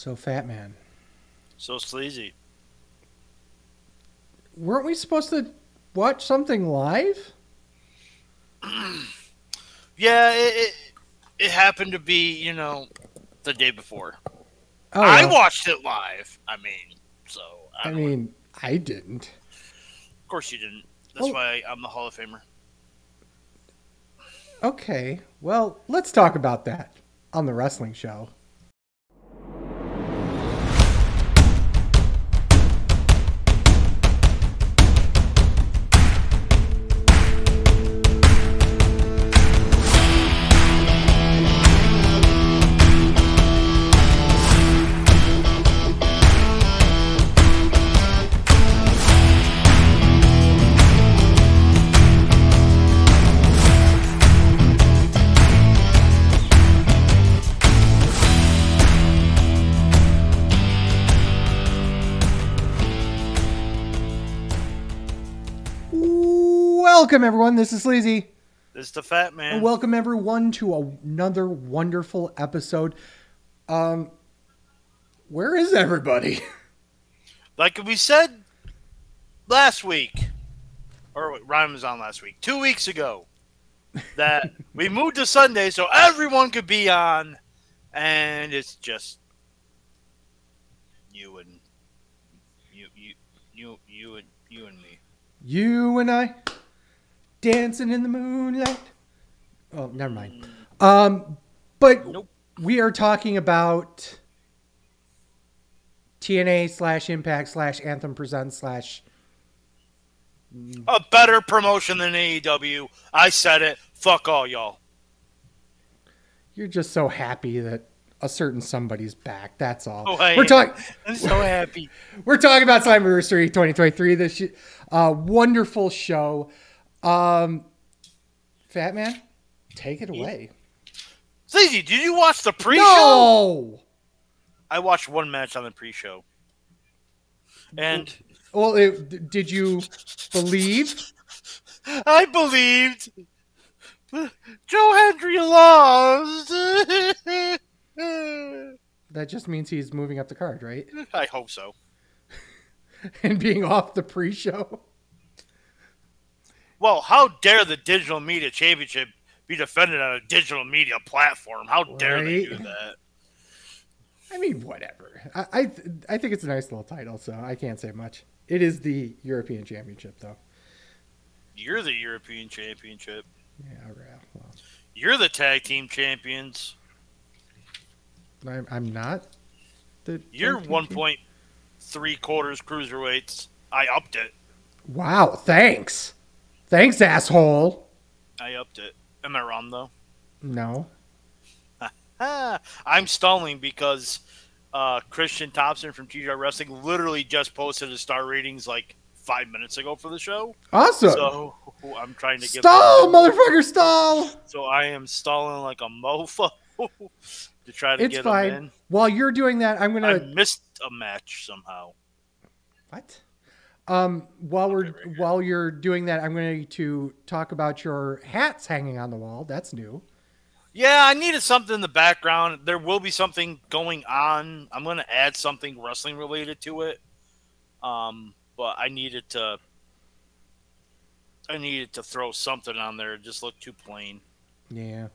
So fat man. So sleazy. Weren't we supposed to watch something live? Yeah, it, it it happened to be you know the day before. Oh, I well, watched it live. I mean, so I, I don't know. mean, I didn't. of course you didn't. That's Well- why I'm the Hall of Famer. Okay, well, let's talk about that on the wrestling show. Welcome, everyone. This is Sleazy. This is the Fat Man. And welcome, everyone, to another wonderful episode. Um, where is everybody? like we said last week, or wait, Ryan was on last week, two weeks ago, that we moved to Sunday so everyone could be on, and it's just you and you, you, you, you and you and me. You and I dancing in the moonlight. Oh, never mind. Um, but Nope. we are talking about TNA slash Impact slash Anthem Presents slash. A better promotion than AEW. I said it. Fuck all y'all. You're just so happy that a certain somebody's back. That's all. Oh, we're talking. I'm so happy. We're talking about Slammiversary 2023. This sh- uh, wonderful show. Um, Fat Man, take it away. Sleazy, did you watch the pre-show? No. I watched one match on the pre-show, and Well, it, did you believe? I believed Joe Hendry lost. That just means he's moving up the card, right? I hope so. And being off the pre-show. Well, how dare the Digital Media Championship be defended on a digital media platform? How dare they do that? I mean, whatever. I I, th- I think it's a nice little title, so I can't say much. It is the European Championship, though. You're the European Championship. Yeah, right. Well, You're the tag team champions. I'm, I'm not. The You're one point three quarters cruiserweights. I upped it. Wow, thanks. Thanks, asshole. I upped it. Am I wrong though? No. I'm stalling because uh, Christian Thompson from TJ Wrestling literally just posted his star ratings like five minutes ago for the show. Awesome. So I'm trying to get stall, motherfucker, stall. So I am stalling like a mofo to try to It's get fine. him While you're doing that, I'm gonna I missed a match somehow. what? Um, while we're good. while you're doing that, I'm going to talk about your hats hanging on the wall. That's new. Yeah, I needed something in the background. There will be something going on. I'm going to add something wrestling related to it. Um, but I needed to. I needed to throw something on there. It just looked too plain. Yeah.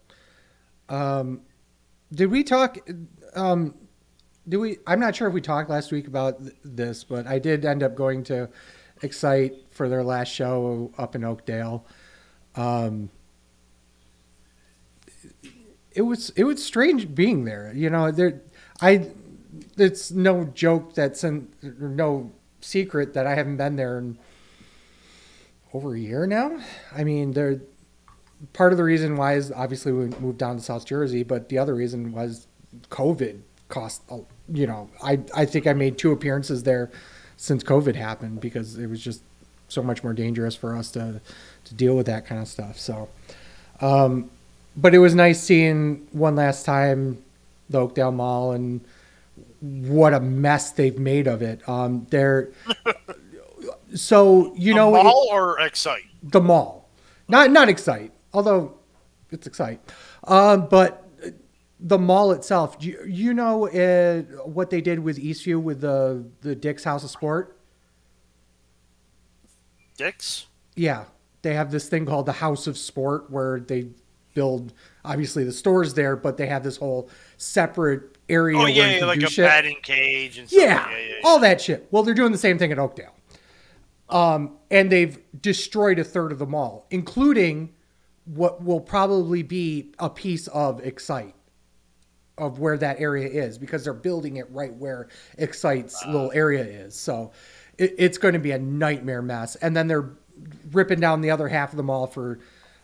Um, did we talk? Um, did we? I'm not sure if we talked last week about th- this, but I did end up going to Excite for their last show up in Oakdale. Um, it was it was strange being there. You know, there I it's no joke that's in, no secret that I haven't been there in over a year now. I mean, there part of the reason why is obviously we moved down to South Jersey, but the other reason was COVID cost. a- You know, I I think I made two appearances there since COVID happened because it was just so much more dangerous for us to to deal with that kind of stuff. So, um, but it was nice seeing one last time the Oakdale Mall and what a mess they've made of it. Um, they're so you The know mall or Excite? the mall, not not Excite, although it's Excite, um, but the mall itself, do you, you know uh, what they did with Eastview with the the Dick's House of Sport? Dicks. Yeah, they have this thing called the House of Sport where they build obviously the stores there, but they have this whole separate area Oh yeah, yeah, like a shit. batting cage and stuff. Yeah, yeah, yeah, yeah. all that shit. Well, they're doing the same thing at Oakdale. Um, and they've destroyed a third of the mall, including what will probably be a piece of Excite of where that area is because they're building it right where Excite's little area is. So it, it's going to be a nightmare mess. And then they're ripping down the other half of the mall for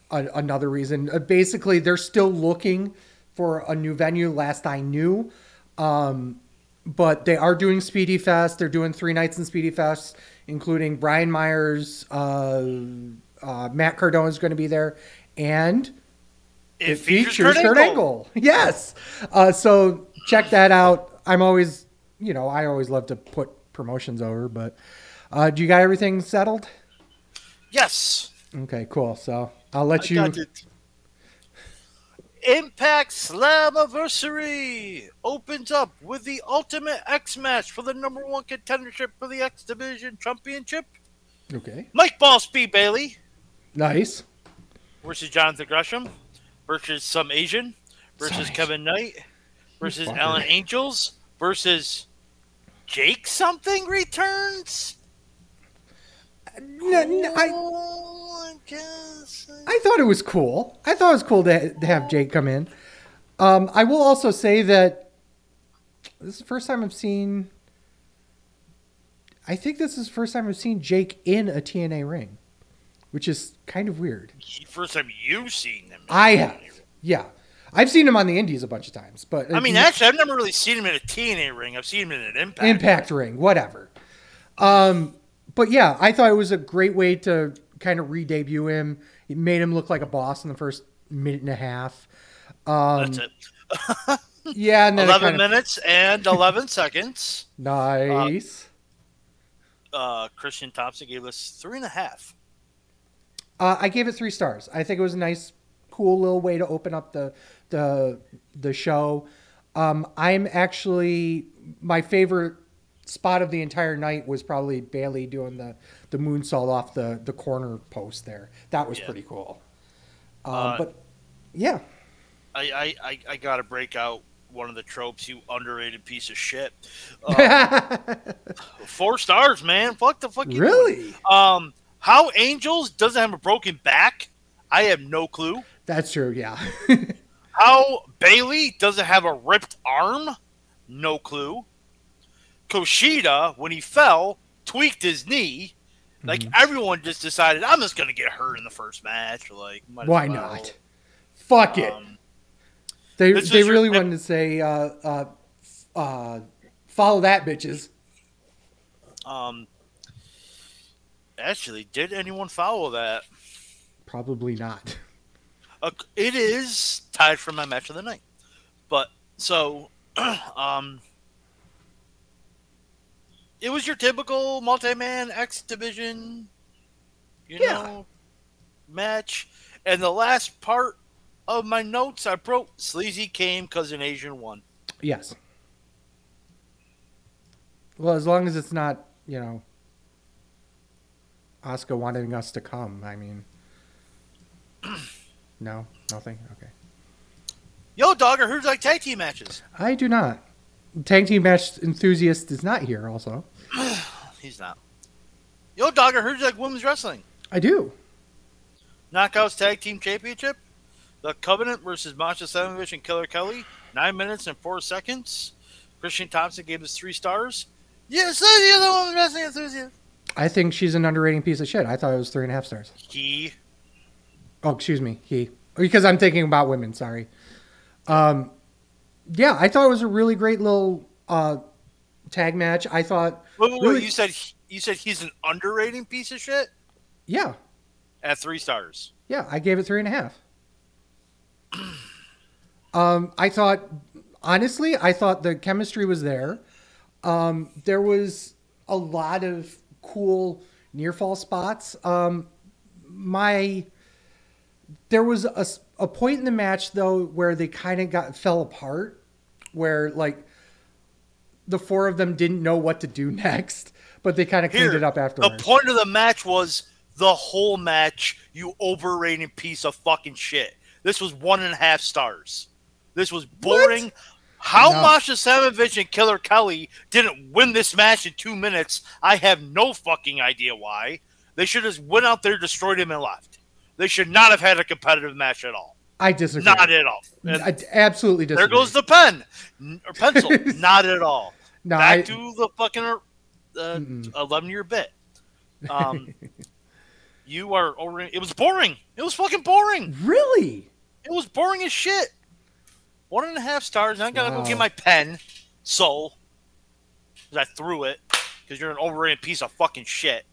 a, another reason. Uh, basically, they're still looking for a new venue. Last I knew, um, but they are doing Speedy Fest. They're doing three nights in Speedy Fest, including Brian Myers, uh, uh, Matt Cardona is going to be there, and it, features, Kurt Kurt Angle. Angle. Yes. Uh, so check that out. I'm always, you know, I always love to put promotions over, but uh, do you got everything settled? Yes. Okay, cool. So I'll let I you. got it. Impact Slammiversary opens up with the Ultimate X match for the number one contendership for the X Division Championship. Okay. Mike Ball Speed Bailey Nice. versus Jonathan Gresham versus some Asian versus Some Kevin Knight versus fucker. Alan Angels versus Jake something returns. No, no, I. I thought it was cool. I thought it was cool to, to have Jake come in. Um, I will also say that this is the first time I've seen. I think this is the first time I've seen Jake in a TNA ring, which is kind of weird. First time you've seen them. I have, yeah. I've seen him on the Indies a bunch of times, but I mean, actually, I've never really seen him in a TNA ring. I've seen him in an Impact. Impact ring, whatever. Um, but yeah, I thought it was a great way to kind of re-debut him. It made him look like a boss in the first minute and a half. Um, That's it. yeah, and Eleven kind of, minutes and eleven seconds. nice. Uh, Christian Thompson gave us three and a half. Uh, I gave it three stars. I think it was a nice, cool little way to open up the the the show. Um, I'm actually my favorite spot of the entire night was probably Bailey doing the the moonsault off the the corner post there. That was Yeah. pretty cool. Um, Uh, but yeah, I, I, I, I got to break out one of the tropes, you underrated piece of shit. Uh, four stars, man. Fuck the fuck. you doing? really, Um, how Angels doesn't have a broken back, I have no clue. that's true. Yeah, How Bailey doesn't have a ripped arm, no clue. Kushida, when he fell, tweaked his knee. Like Mm-hmm. everyone just decided, I'm just gonna get hurt in the first match. Like, why well. not? Fuck it. Um, they they is your- really wanted to say uh, uh, uh, follow that bitches. um, actually, did anyone follow that? Probably not. Uh, it is tied for my match of the night. But so, um, it was your typical multi-man X division, you Yeah. know, match. And the last part of my notes, I wrote Sleazy came because an Asian won. Yes. Well, as long as it's not, you know, Oscar wanting us to come. I mean, no, nothing. Okay. Yo, Dogger, who's like tag team matches? I do not. Tag team match enthusiast is not here. Also, He's not. Yo, Dogger, who's like women's wrestling? I do. Knockouts Tag Team Championship. The Covenant versus Masha Slamovich and Killer Kelly. Nine minutes and four seconds. Christian Thompson gave us three stars. Yes, the other woman wrestling enthusiast. I think she's an underrating piece of shit. I thought it was three and a half stars. He. Oh, excuse me, he. Because I'm thinking about women. Sorry. Um, yeah, I thought it was a really great little uh, tag match. I thought, Wait, wait, wait, You said you said he's an underrating piece of shit yeah, at three stars. Yeah, I gave it three and a half. Um, I thought, honestly, I thought the chemistry was there. Um, there was a lot of cool near fall spots. Um, my there was a, a point in the match though where they kind of got fell apart, where like the four of them didn't know what to do next, but they kind of cleaned it up The afterwards. point of the match was the whole match, you overrated piece of fucking shit. This was one and a half stars. This was boring. How No. Masha Slamovich and Killer Kelly didn't win this match in two minutes, I have no fucking idea why. They should have went out there, destroyed him, and left. They should not have had a competitive match at all. I disagree. Not at all. And I absolutely disagree. there goes the pen or pencil. not at all. no, Back I, to the fucking uh, Mm-mm. 11 year bit. Um, you are over. It was boring. It was fucking boring. really. It was boring as shit. One and a half stars. And I gotta Wow. go get my pen. So, I threw it because you're an overrated piece of fucking shit.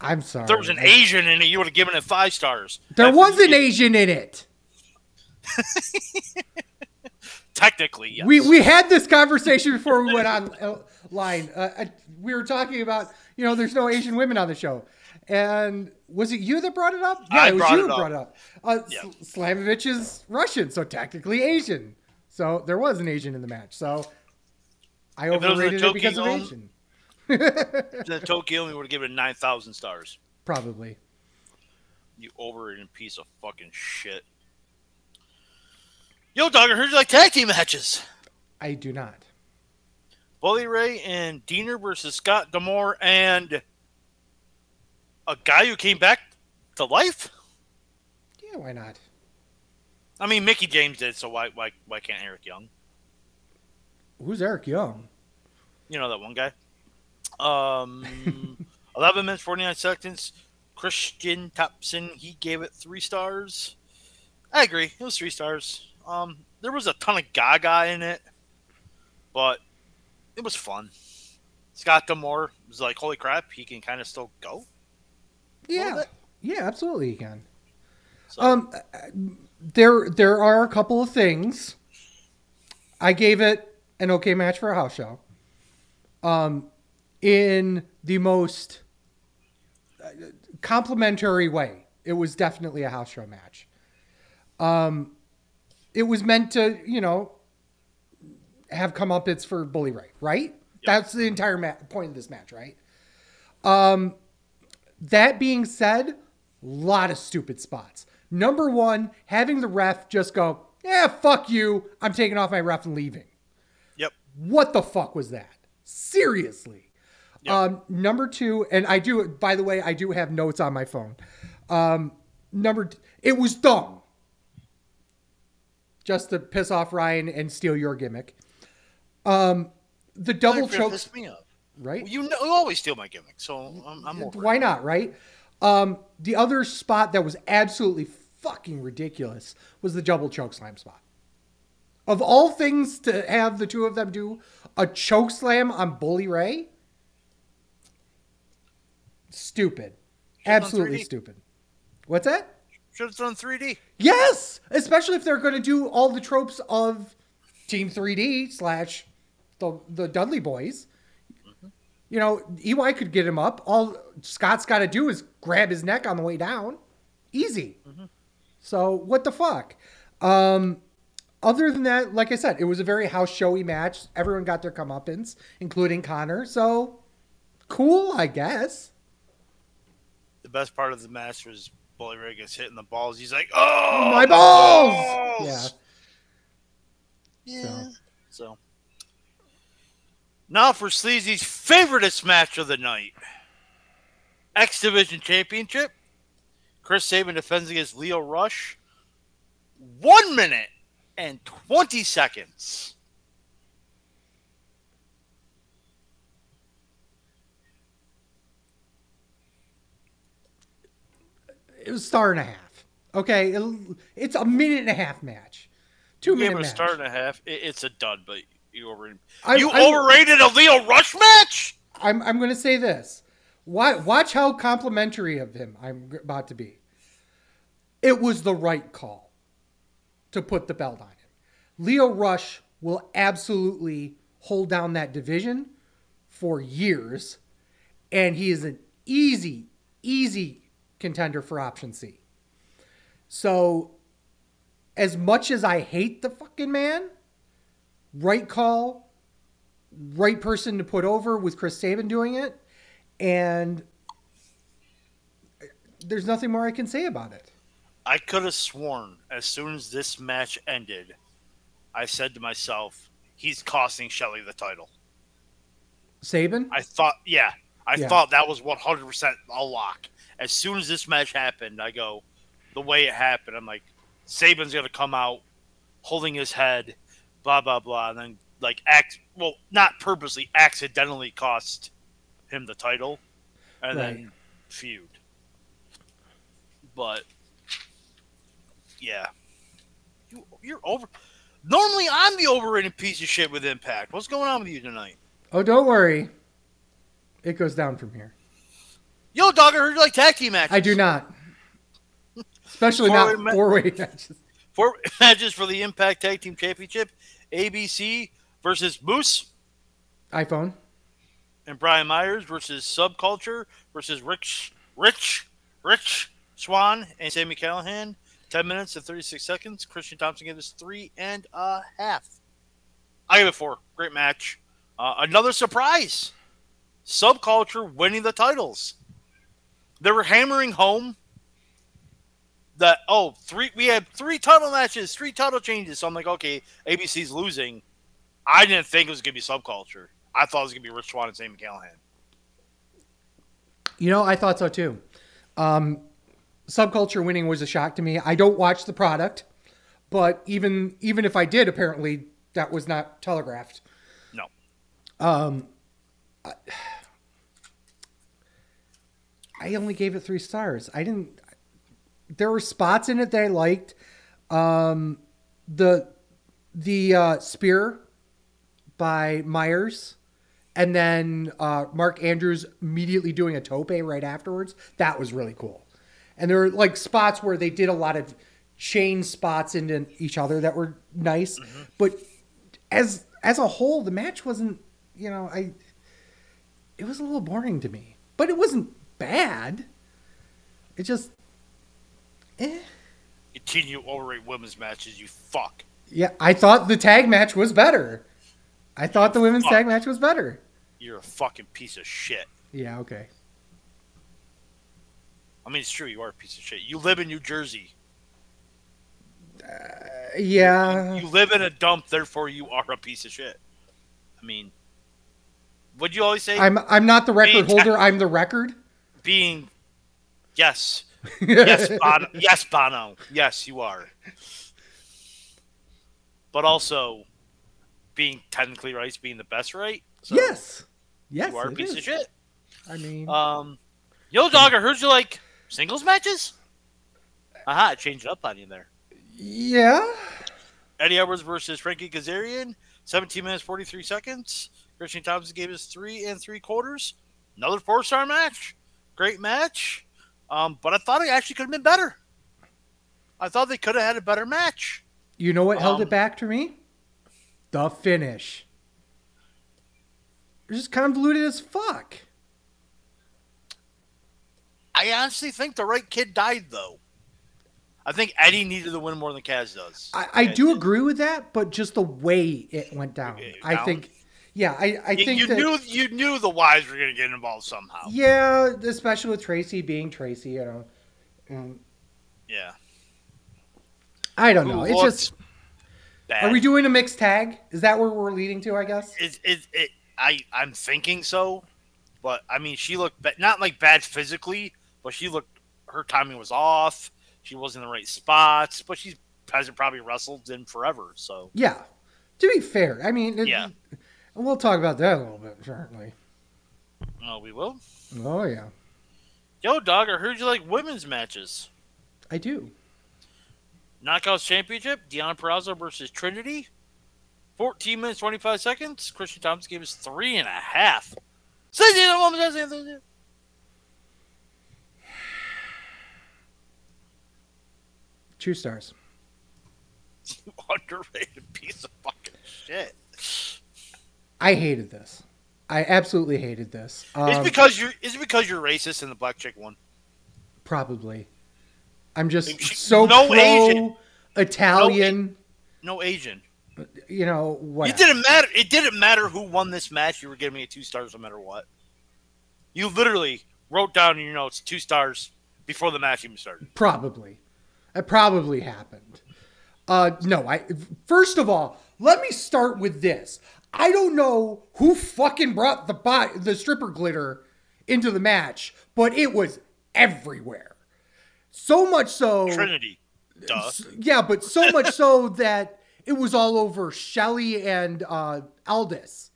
I'm sorry. If there was an Asian in it, you would have given it five stars. There was an Asian in it. Technically, yes. We we had this conversation before we went on uh, line. Uh, we were talking about you know there's no Asian women on the show, and was it you that brought it up? Yeah, I it was you that brought it up. Uh, Yeah. Slamovich is Russian, so technically Asian. So there was an Asian in the match. So I If overrated it because of Asian. In Tokyo, we would have given it 9,000 stars. Probably. You overrated piece of fucking shit. Yo, dog, I heard you like tag team matches. I do not. Bully Ray and Dreamer versus Scott D'Amore and a guy who came back to life. Yeah, why not? I mean, Mickie James did, so why why why can't Eric Young? Who's Eric Young? You know that one guy. Um, eleven minutes forty nine seconds. Christian Thompson he gave it three stars. I agree, it was three stars. Um, there was a ton of Gaga in it, but it was fun. Scott D'Amore was like, "Holy crap, he can kind of still go." Yeah, yeah, absolutely you can. So, Um, there there are a couple of things. I gave it an okay match for a house show. Um, in the most uh, complimentary way, it was definitely a house show match. Um, it was meant to, you know, have come up. It's for Bully Ray, right? That's the entire ma- point of this match, right? Um, that being said, a lot of stupid spots. Number one, having the ref just go, yeah, fuck you. I'm taking off my ref and leaving. yep. What the fuck was that? Seriously. Yep. Um, number two, and I do, by the way, I do have notes on my phone. Um, number, t- it was dumb. Just to piss off Ryan and steal your gimmick. Um, the double choke, me off. Right? You, know, you always steal my gimmick, so I'm, I'm over. it. Why not, right? Um, the other spot that was absolutely fucking ridiculous was the double choke slam spot. Of all things to have the two of them do a choke slam on Bully Ray, stupid. done Absolutely stupid. What's that? Should have done 3D. Yes, especially if they're going to do all the tropes of Team 3D slash the the Dudley Boys. You know, EY could get him up. All Scott's got to do is grab his neck on the way down. Easy. So what the fuck? Um, other than that, like I said, it was a very house showy match. Everyone got their comeuppance, including Connor. So cool, I guess. The best part of the match was Bully Ray gets hit in the balls. He's like, "Oh, My the balls! Yeah. yeah." So. Now for Sleazy's favoriteest match of the night: X Division Championship. Chris Sabin defends against Lio Rush. One minute and twenty seconds. It was a star and a half. Okay, it- it's a minute and a half match. Two minute a match. star and a half. It- it's a dud, but you over I- you I'm- overrated a Lio Rush match. I'm I'm going to say this. Why, watch how complimentary of him I'm about to be. It was the right call to put the belt on him. Lio Rush will absolutely hold down that division for years, and he is an easy, easy contender for option C. So, as much as I hate the fucking man, right call, right person to put over with Chris Sabin doing it, and there's nothing more I can say about it. I could have sworn as soon as this match ended, I said to myself, he's costing Shelley the title. Sabin? I thought, yeah, I Yeah. thought that was 100% a lock. As soon as this match happened, I go, the way it happened, I'm like, Sabin's to come out holding his head, blah, blah, blah. And then, like, act, well, not purposely, accidentally cost him the title and Right. then feud. But, yeah. You, you're over. Normally, I'm the overrated piece of shit with Impact. What's going on with you tonight? Oh, don't worry. It goes down from here. Yo, dog, I heard you like tag team matches. I do not. Especially Four-way not four way matches. Four matches for the Impact Tag Team Championship. ABC versus Moose iPhone. and Brian Myers versus Subculture versus Rich, Rich, Rich Swann and Sami Callihan. 10 minutes and 36 seconds. Christian Thompson gave us three and a half. I give it four. Great match. Uh, another surprise. Subculture winning the titles. They were hammering home that oh three we had three title matches, three title changes. So I'm like, okay, ABC's losing. I didn't think it was gonna be subculture. I thought it was gonna be Rich Swann and Sami Callihan. You know, I thought so too. Um, subculture winning was a shock to me. I don't watch the product, but even even if I did, apparently that was not telegraphed. No. Um, I, I only gave it three stars. I didn't. There were spots in it that I liked. Um, the the uh, spear by Myers, and then uh, Mark Andrews immediately doing a tope right afterwards. That was really cool. And there were like spots where they did a lot of chain spots into each other that were nice. But as as a whole, the match wasn't. You know, I. It was a little boring to me, but it wasn't bad. It just. Eh. Continue to overrate women's matches, you fuck. Yeah, I thought the tag match was better. I thought the women's Fuck. tag match was better. You're a fucking piece of shit. Yeah, okay. I mean, it's true. You are a piece of shit. You live in New Jersey. Yeah. You live in a dump, therefore you are a piece of shit. I mean, would you always say I'm I'm not the record Being- holder, I'm the record. being? Yes, yes, Bono. Yes, Bono. Yes, you are. But also, being technically right, is being the best right. So yes. Yes. you are a piece is. of shit. I mean Um, yo, dog, I heard you like singles matches. Aha, I changed it up on you there. Yeah. Eddie Edwards versus Frankie Kazarian, 17 minutes 43 seconds. Christian Thompson gave us three and three quarters. Another four star match. Great match. Um, but I thought it actually could have been better. I thought they could have had a better match. You know what held Um, it back to me? The finish. It's just convoluted as fuck. I honestly think the right kid died though. I think Eddie needed to win more than Kaz does. I, I do agree with that, but just the way it went down. Okay, I down? think yeah, I, I You, think you that knew you knew the wives were gonna get involved somehow. Yeah, especially with Traci being Tracy, you know. And Yeah. I don't Who know. It's just Bad. are we doing a mixed tag? Is that where we're leading to, I guess? it, it, it, I, I'm thinking so, but I mean, she looked ba- not like bad physically, but she looked her timing was off. She wasn't in the right spots, but she's hasn't probably wrestled in forever. So Yeah. To be fair, I mean, it, Yeah. We'll talk about that a little bit, certainly. uh, we will. Oh yeah, Yo, dog, I heard you like women's matches. I do. Knockouts Championship: Deonna Purrazzo versus Trinity. 14 minutes 25 seconds. Christian Thompson gave us three and a half. Say it, that woman, say it, say. Two stars. Underrated piece of fucking shit. I hated this. I absolutely hated this. It's Um, because you're. Is it because you're racist and the black chick won? probably. I'm just She- so no pro Asian. Italian. No Asian. You know what? It didn't matter. It didn't matter who won this match. You were giving me a two stars no matter what. You literally wrote down in your notes two stars before the match even started. Probably. It probably happened. Uh, no, I. First of all, let me start with this. I don't know who fucking brought the bot, the stripper glitter into the match, but it was everywhere. So much so. Trinity. Duh. Yeah, but so much so that it was all over Shelley and uh, Aldis.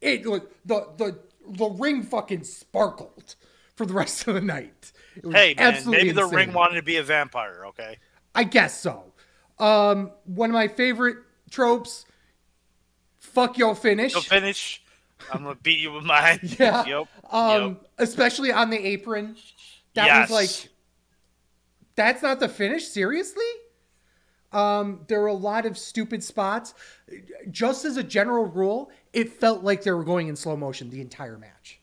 It like the the the ring fucking sparkled for the rest of the night. It was Hey man, maybe the insane. ring wanted to be a vampire. Okay. I guess so. Um, one of my favorite tropes. Fuck your finish. Your finish. I'm gonna beat you with mine. Yeah. Yep. Um, yep. especially on the apron. That Yes. was like, that's not the finish. Seriously. Um, there were a lot of stupid spots. Just as a general rule, it felt like they were going in slow motion the entire match.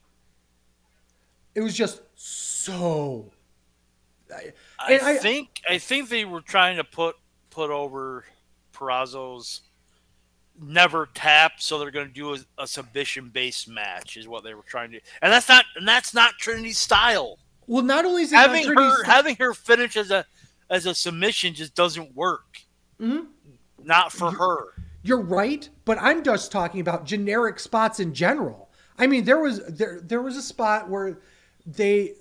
It was just so. I, I- think I think they were trying to put put over Purrazzo's never tap, so they're going to do a, a submission based match, is what they were trying to. And that's not and that's not Trinity's style. Well, not only is it Having her style- having her finish as a as a submission just doesn't work. Mhm. Not for her. You're right, but I'm just talking about generic spots in general. I mean, there was there there was a spot where they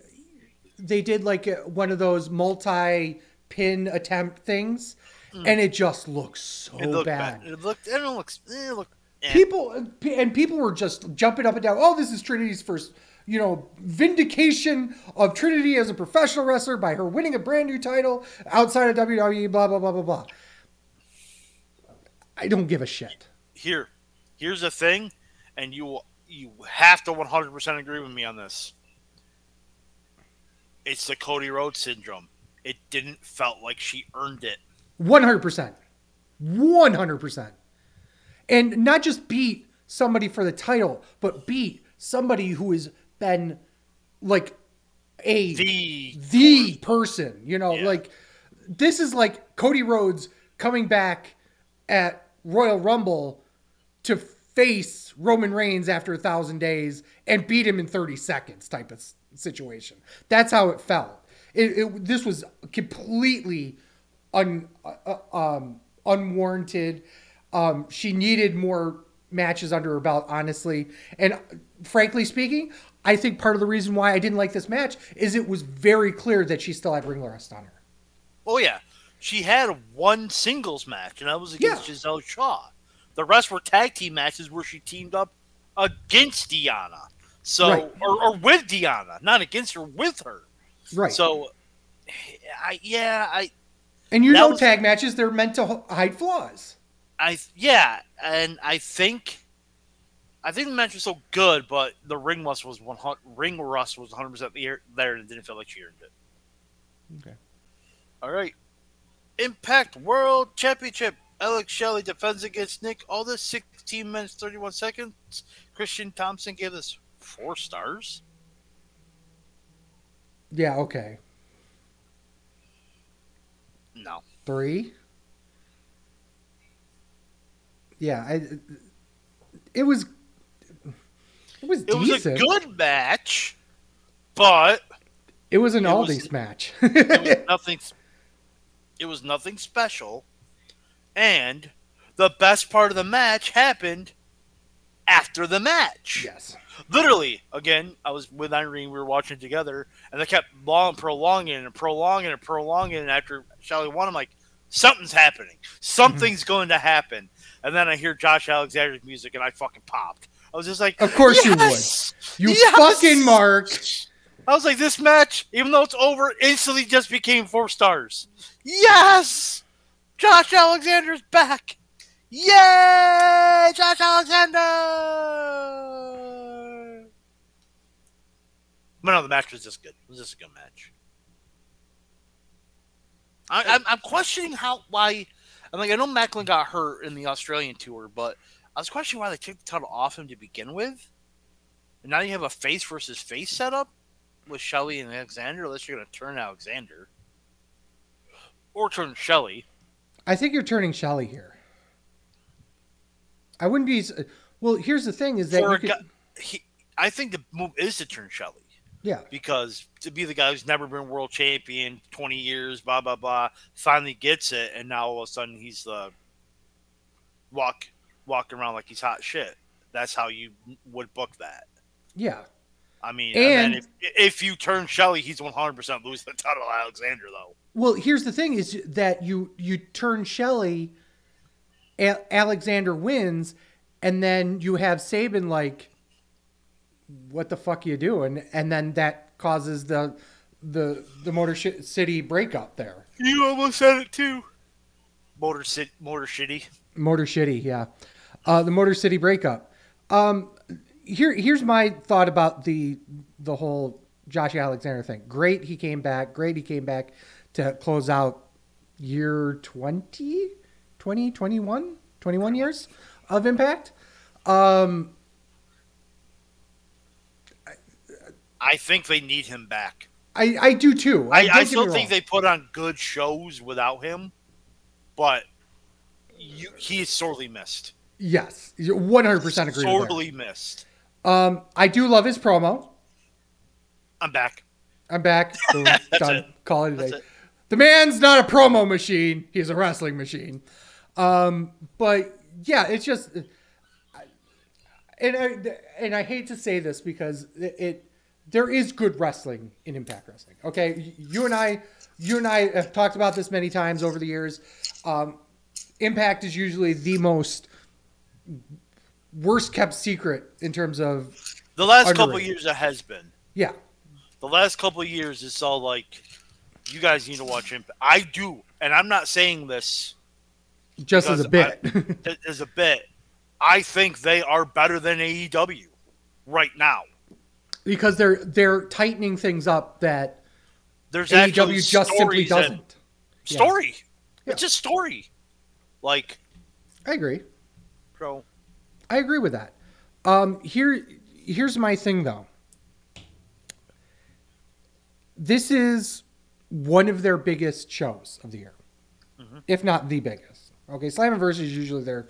they did like one of those multi pin attempt things, and it just looks so. It bad. bad. It looked. It looks. It looked. eh. People and people were just jumping up and down. Oh, this is Trinity's first, you know, vindication of Trinity as a professional wrestler by her winning a brand new title outside of WWE. Blah blah blah blah blah. I don't give a shit. here here's the thing and you you have to 100% agree with me on this it's the cody rhodes syndrome it didn't felt like she earned it One hundred percent, one hundred percent, and not just beat somebody for the title, but beat somebody who has been like a the the person. You know, Yeah. like this is like Cody Rhodes coming back at Royal Rumble to face Roman Reigns after a thousand days and beat him in 30 seconds type of situation. That's how it felt. It, it this was completely un, uh, um, unwarranted. Um, she needed more matches under her belt, honestly. And uh, frankly speaking, I think part of the reason why I didn't like this match is it was very clear that she still had ring rust on her. oh yeah she had one singles match and that was against Yeah. gisele shaw the rest were tag team matches where she teamed up against Deonna. So Right. or, or with Deonna, not against her, with her. Right. So I yeah, I and you that know, was- tag matches they're meant to hide flaws. I yeah, and I think I think the match was so good, but the ring rust was one hundred ring rust was one hundred percent there, and it didn't feel like she earned it. Okay. All right, Impact World Championship. Alex Shelley defends against Nick All Aldis, sixteen minutes thirty one seconds. Christian Thompson gave this four stars. Yeah. Okay. No, Three. Yeah. I, it was. It was it was a good match, but it was an it was- match. it was nothing. It was nothing special, and the best part of the match happened after the match. yes. Literally, again, I was with Irene. We were watching together, and they kept long prolonging and prolonging and prolonging. And after Shelley won, I'm like, something's happening. Something's mm-hmm. going to happen. And then I hear Josh Alexander's music, and I fucking popped. I was just like, Of course you would. You Yes!" fucking mark. I was like, this match, even though it's over, instantly just became four stars. Yes! Josh Alexander's back! Yay! Josh Alexander! But no, the match was just good. It was just a good match. I, I'm, I'm questioning how, why. I'm like, I know Maclin got hurt in the Australian tour, but I was questioning why they took the title off him to begin with. And now you have a face versus face setup with Shelley and Alexander, unless you're going to turn Alexander. or turn Shelley. I think you're turning Shelley here. I wouldn't be. Well, here's the thing: is that could, guy, he, I think the move is to turn Shelley yeah, because to be the guy who's never been world champion, twenty years, blah blah blah, finally gets it, and now all of a sudden he's the walk walking around like he's hot shit. That's how you would book that. yeah, I mean, and, then And- if if you turn Shelley, he's one hundred percent losing the title Alexander though. Well, here's the thing: is that you you turn Shelley, A- Alexander wins, and then you have Sabin like, "What the fuck you doing?" And then that causes the the the Motor Sh- City breakup there. You almost said it too. Motor City, Motor Shitty. Motor City, yeah, uh, the Motor City breakup. Um, here here's my thought about the the whole Josh Alexander thing. Great, he came back. Great, he came back to close out year 20, 20, 21, 21 years of impact. Um, I think they need him back. I, I do too. I, don't I still think they put on good shows without him, but you, he is sorely missed. yes, one hundred percent agree. Sorely missed. Um, I do love his promo. I'm back. I'm back. That's done. it. Call it day. it. The man's not a promo machine. He's a wrestling machine. Um, but yeah, it's just, and I and I hate to say this because it, it there is good wrestling in Impact Wrestling. Okay, you and I, you and I have talked about this many times over the years. Um, Impact is usually the most worst kept secret in terms of The last couple Underrated. years it has been. yeah, The last couple of years it's all like, you guys need to watch him. I do, and I'm not saying this just as a bit. th- as a bit. I think they are better than AEW right now. Because they're they're tightening things up that There's AEW just simply doesn't. Story. Yeah. It's a story. Like, I agree. bro. I agree with that. Um, here, here's my thing though. This is one of their biggest shows of the year, Mhm. if not the biggest. Okay, Slammiversary is usually their.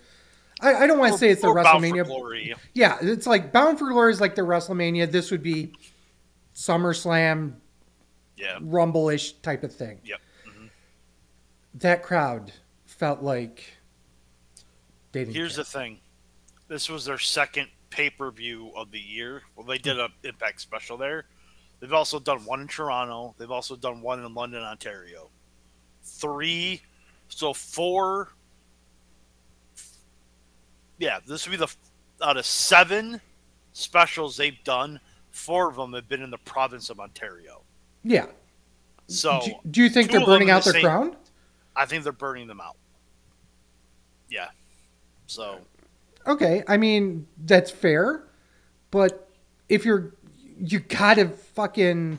I, I don't want to say it's the Or Bound for WrestleMania. Glory. Yeah, it's like Bound for Glory is like the WrestleMania. This would be SummerSlam, Yeah. Rumble-ish type of thing. Yep. Mhm. That crowd felt like they didn't Here's care. the thing. This was their second pay per view of the year. Well, they did a Impact special there. They've also done one in Toronto. They've also done one in London, Ontario. Three, so four. Yeah, this would be the out of seven specials they've done. Four of them have been in the province of Ontario. yeah. So do, do you think they're burning out the their same- crown? I think they're burning them out. Yeah. So Okay, I mean that's fair, but if you're you gotta fucking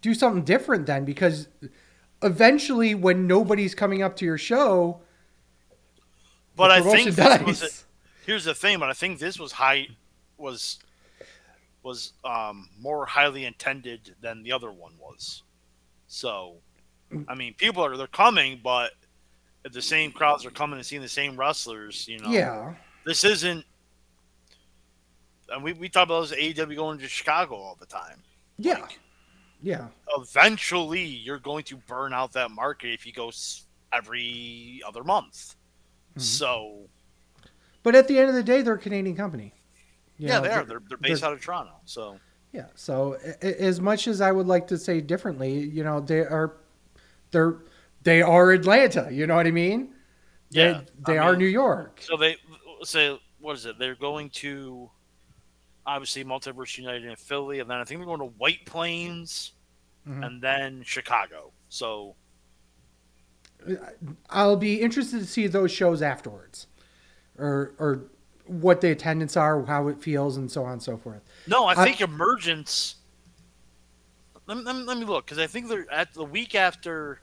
do something different then because eventually when nobody's coming up to your show, But I think promotion this was dies. Here's the thing, but I think this was high was was um, more highly intended than the other one was. So, I mean, people are they're coming, but if the same crowds are coming and seeing the same wrestlers, you know, yeah, this isn't. And we, we talk about this AEW going to Chicago all the time. yeah, Like, yeah, eventually, you're going to burn out that market if you go every other month. Mhm. So but at the end of the day, they're a Canadian company. You yeah, know, they are. They're, they're based they're- out of Toronto. So Yeah. So as much as I would like to say differently, you know, they are they're they are Atlanta. You know what I mean? They, Yeah, they I are mean- New York. so they say what is it? They're going to obviously Multiverse United in Philly, and then I think they're going to White Plains, Mhm. and then Chicago. So I'll be interested to see those shows afterwards, or or what the attendance are, how it feels, and so on and so forth. no, I think Emergence. Let me, let let me look because I think they're at the week after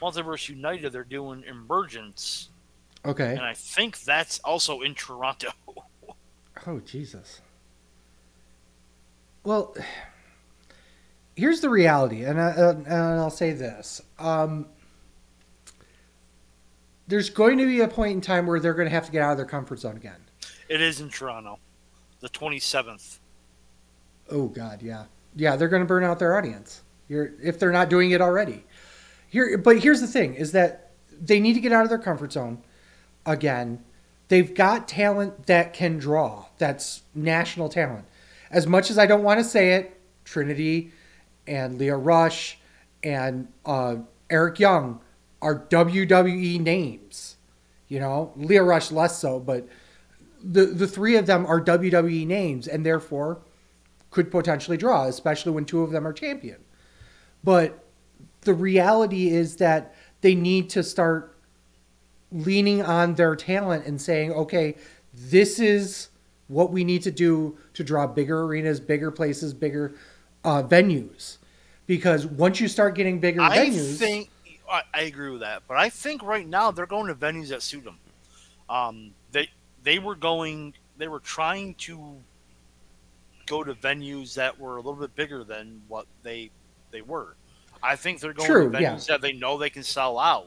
Multiverse United. They're doing Emergence, Okay. and I think that's also in Toronto. Oh Jesus. Well, here's the reality, and, I, uh, and I'll say this: um, there's going to be a point in time where they're going to have to get out of their comfort zone again. It is in Toronto, the 27th. Oh God, yeah, yeah. They're going to burn out their audience. You're, if they're not doing it already. Here, but here's the thing: is that they need to get out of their comfort zone again. They've got talent that can draw. That's national talent. As much as I don't want to say it, Trinity and Lio Rush and uh, Eric Young are WWE names. You know, Lio Rush less so, but the the three of them are WWE names, and therefore could potentially draw, especially when two of them are champion. But the reality is that they need to start leaning on their talent and saying, okay, this is what we need to do to draw bigger arenas, bigger places, bigger uh, venues. Because once you start getting bigger I venues, think I, I agree with that, but I think right now they're going to venues that suit them. Um, they they were going, they were trying to go to venues that were a little bit bigger than what they they were. I think they're going True, to venues yeah. that they know they can sell out.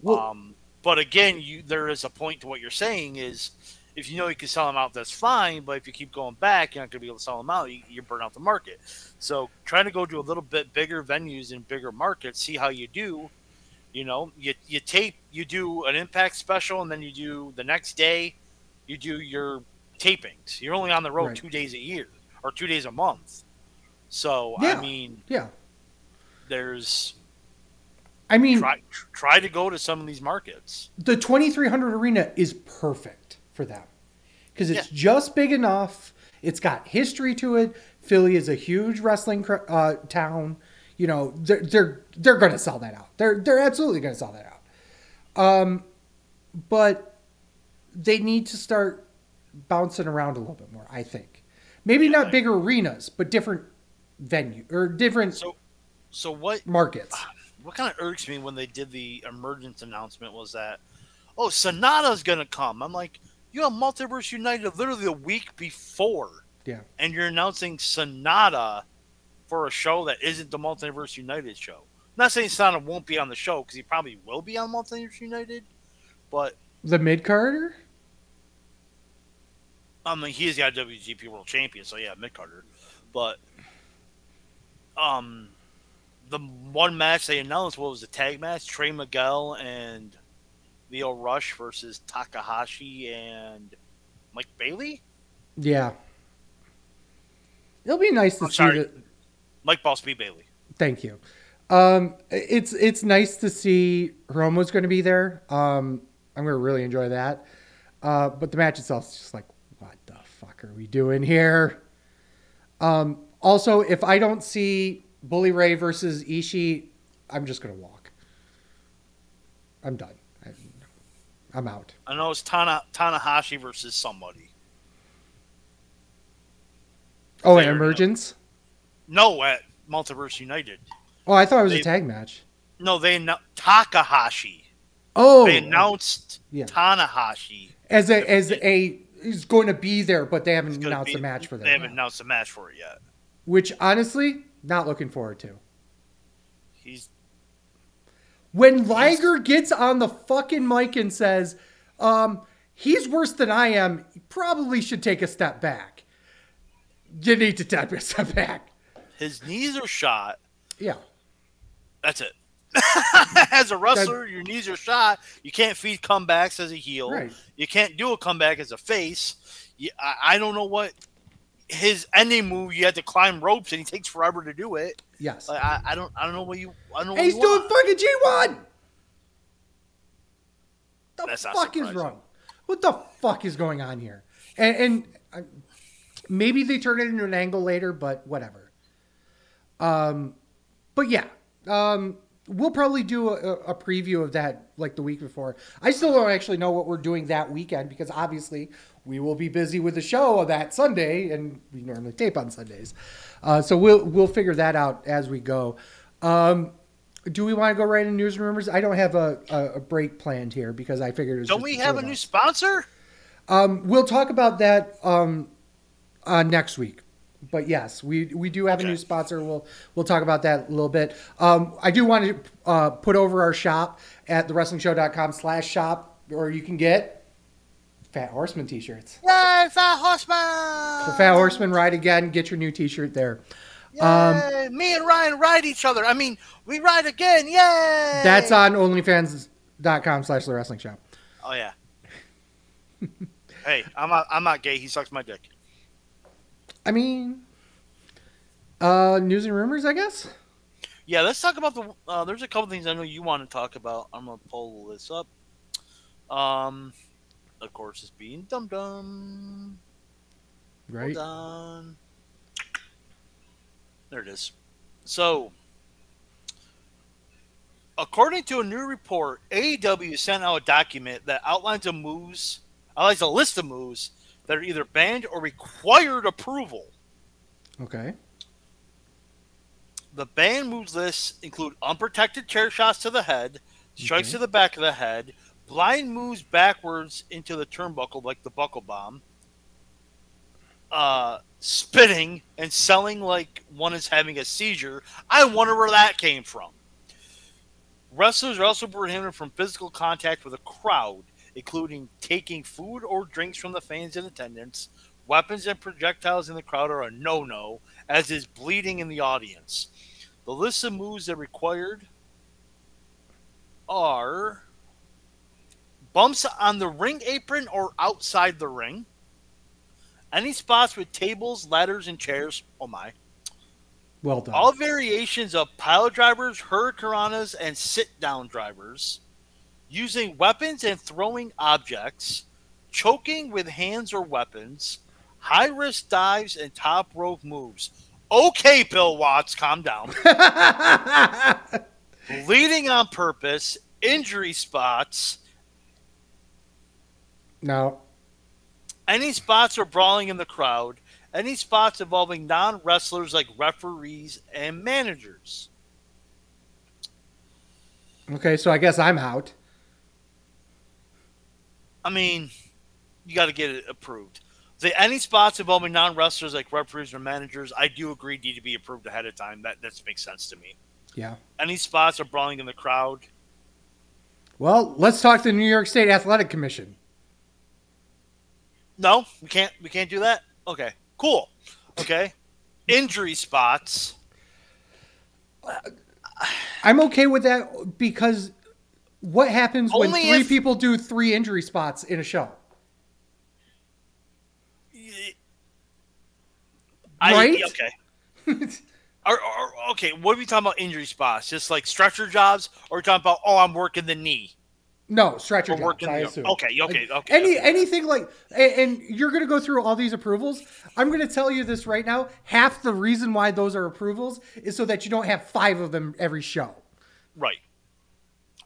Well- um, but again, you there is a point to what you're saying is if you know you can sell them out, that's fine. But if you keep going back, you're not going to be able to sell them out. You, you burn out the market. So trying to go to a little bit bigger venues and bigger markets, see how you do. You know, you you tape, you do an impact special, and then you do the next day, you do your tapings. You're only on the road Right. two days a year or two days a month. So Yeah. I mean, yeah. there's I mean, try try to go to some of these markets. the 2300 arena is perfect for them. Because it's just big enough. It's got history to it. Philly is a huge wrestling uh, town. You know they're they're, they're going to sell that out. They're they're absolutely going to sell that out. Um but they need to start bouncing around a little bit more i think. Maybe not like- bigger arenas but different venue or different So so what markets. what kind of irks me when they did the emergence announcement was that, oh, Sanada's gonna come. I'm like, you have Multiverse United literally a week before, yeah and you're announcing Sanada for a show that isn't the Multiverse United show. I'm not saying Sanada won't be on the show because he probably will be on Multiverse United, but the mid-carter I mean he is got a WGP World Champion, so yeah, mid Carter. But um, the one match they announced what was the tag match: Trey Miguel and Lio Rush versus Takahashi and Mike Bailey. yeah it'll be nice to I'm see sorry. that Mike Boss B Bailey. Thank you. Um, it's it's nice to see Romo's going to be there. Um, I'm going to really enjoy that. Uh, but the match itself is just like, what the fuck are we doing here? Um, also, if I don't see Bully Ray versus Ishii, I'm just going to walk. I'm done. I, I'm out. I know it's Tana Tanahashi versus somebody. Oh, Fair and enough. Emergence? No, at Multiverse United. Oh, I thought it was They- a tag match. No, they Takahashi. Oh, They announced yeah. Tanahashi. as a as a he's going to be there, but they haven't announced be- a match for that. They haven't announced a match for it yet. which honestly, not looking forward to. He's When Liger gets on the fucking mic and says, um, he's worse than I am, he probably should take a step back. You need to take a step back. his knees are shot. Yeah. That's it. as a wrestler, your knees are shot. You can't feed comebacks as a heel. Right. You can't do a comeback as a face. You, I, I don't know what his ending move. You had to climb ropes, and he takes forever to do it. Yes. Like, I, I don't. I don't know what you. I don't know. He's doing fucking G1. The That's fuck is wrong? What the fuck is going on here? And, and uh, maybe they turn it into an angle later, but whatever. Um, but yeah, um, we'll probably do a, a preview of that like the week before. I still don't actually know what we're doing that weekend because obviously we will be busy with the show that Sunday, and we normally tape on Sundays. Uh, so we'll we'll figure that out as we go. Um, do we want to go right into news and rumors? I don't have a, a, a break planned here because I figured it was Don't we have a new sponsor? Um, we'll talk about that um, uh, next week. But yes, we we do have a new sponsor. We'll we'll talk about that a little bit. Um, I do want to uh, put over our shop at thewrestlingshow.com slash shop, or you can get Fat Horseman t-shirts. Yay, Fat Horseman! The Fat Horseman ride again. Get your new t-shirt there. Yay! Um, Me and Ryan ride each other. I mean, we ride again. Yay! That's on OnlyFans.com slash the wrestling shop. Oh yeah. hey, I'm not. I'm not gay. He sucks my dick. I mean, uh, news and rumors, I guess. Yeah, let's talk about the. Uh, there's a couple things I know you want to talk about. I'm gonna pull this up. Um, of course, it's being dum dum. Right. Hold on. There it is. So, according to a new report, AEW sent out a document that outlines a moves, outlines a list of moves that are either banned or required approval. Okay. The banned moves list include unprotected chair shots to the head, strikes Okay. to the back of the head, blind moves backwards into the turnbuckle like the buckle bomb, uh, spitting and selling like one is having a seizure. I wonder where that came from. Wrestlers are also prohibited from physical contact with a crowd, including taking food or drinks from the fans in attendance. Weapons and projectiles in the crowd are a no no, as is bleeding in the audience. The list of moves that are required are bumps on the ring apron or outside the ring, any spots with tables, ladders, and chairs. Oh my. Well done. All variations of pile drivers, hurricanranas, and sit down drivers, using weapons and throwing objects, choking with hands or weapons, high risk dives, and top rope moves. Okay, Bill Watts, calm down. Bleeding on purpose, injury spots, no. any spots or brawling in the crowd, any spots involving non wrestlers like referees and managers. Okay, so I guess I'm out. I mean, you got to get it approved. The any spots involving non wrestlers like referees or managers, I do agree need to be approved ahead of time. That that makes sense to me. Yeah. Any spots or brawling in the crowd, Well, let's talk to the New York State Athletic Commission. no, we can't. We can't do that. Okay, cool. Okay, injury spots. I'm okay with that because what happens when three if- people do three injury spots in a show? I, Right? Okay. Or, or, okay, what are we talking about? Injury spots, just like stretcher jobs, or are we talking about? Oh, I'm working the knee. no, stretcher Or jobs, working I the- assume. okay, okay, okay, Any okay. anything like, and, and you're gonna go through all these approvals. I'm gonna tell you this right now. Half the reason why those are approvals is so that you don't have five of them every show. Right.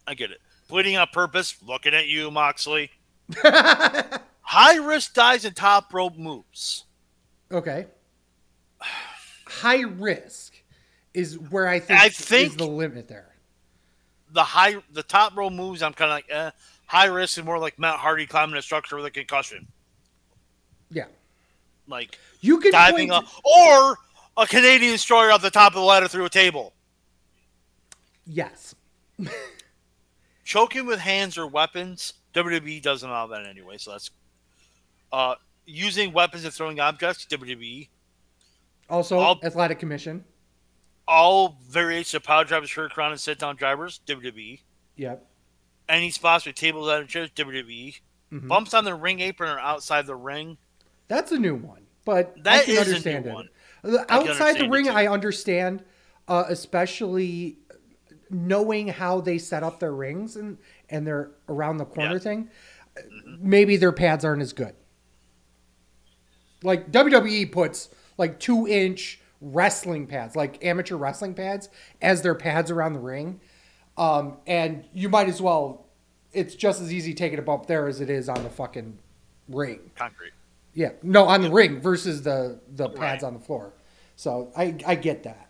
I get it. Bleeding on purpose. Looking at you, Moxley. High risk dives and top rope moves. Okay. High risk is where I think, I is the limit there. The high, the top rope moves. I'm kind of like, eh. High risk is more like Matt Hardy climbing a structure with a concussion, Yeah. like You can diving point- up, or a Canadian destroyer off the top of the ladder through a table. Yes. choking with hands or weapons. WWE doesn't allow that anyway, so that's uh, using weapons and throwing objects. WWE. Also, All- Athletic Commission. All variations of power drivers, hurricane, and sit down drivers. WWE. Yep. Any spots with tables and chairs. WWE. Mhm. Bumps on the ring apron or outside the ring. That's a new one, but I can is a understand new it. one. Outside the ring. I understand, uh, especially knowing how they set up their rings and and their around the corner Yeah. thing. Maybe their pads aren't as good. Like WWE puts like two inch wrestling pads, like amateur wrestling pads, as their pads around the ring, um, and you might as well. It's just as easy taking a bump there as it is on the fucking ring. Concrete. Yeah, no, on the ring versus the the pads Right. on the floor. So I I get that,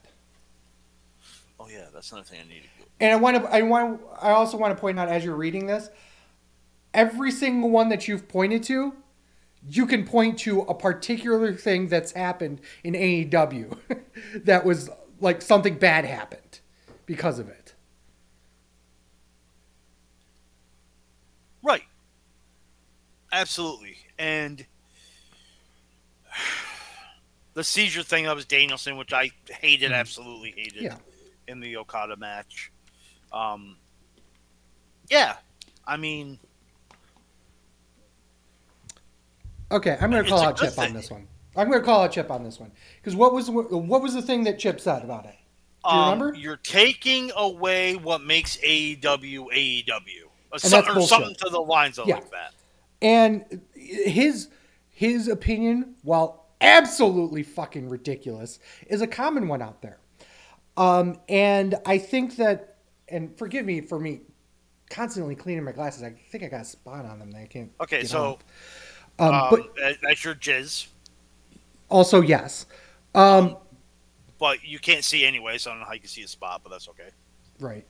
Oh yeah, that's another thing I need to do. and I want to I want I also want to point out as you're reading this, every single one that you've pointed to you can point to a particular thing that's happened in AEW that was like something bad happened because of it. Right. Absolutely. And the seizure thing that was Danielson, which I hated, mm-hmm. absolutely hated Yeah. In the Okada match. Um, yeah, I mean, Okay, I'm going to call out Chip on this one. I'm going to call out Chip on this one because what was what was the thing that Chip said about it? Do you um, remember? you're taking away what makes AEW AEW, or, And some- that's or something to the lines of Yeah. like that. And his his opinion, while absolutely fucking ridiculous, is a common one out there. Um, and I think that, and forgive me for me constantly cleaning my glasses. I think I got a spot on them that I can't. Okay, so um, um, but that's your jizz, also yes, um, but you can't see anyway, so I don't know how you can see a spot, but that's okay. right.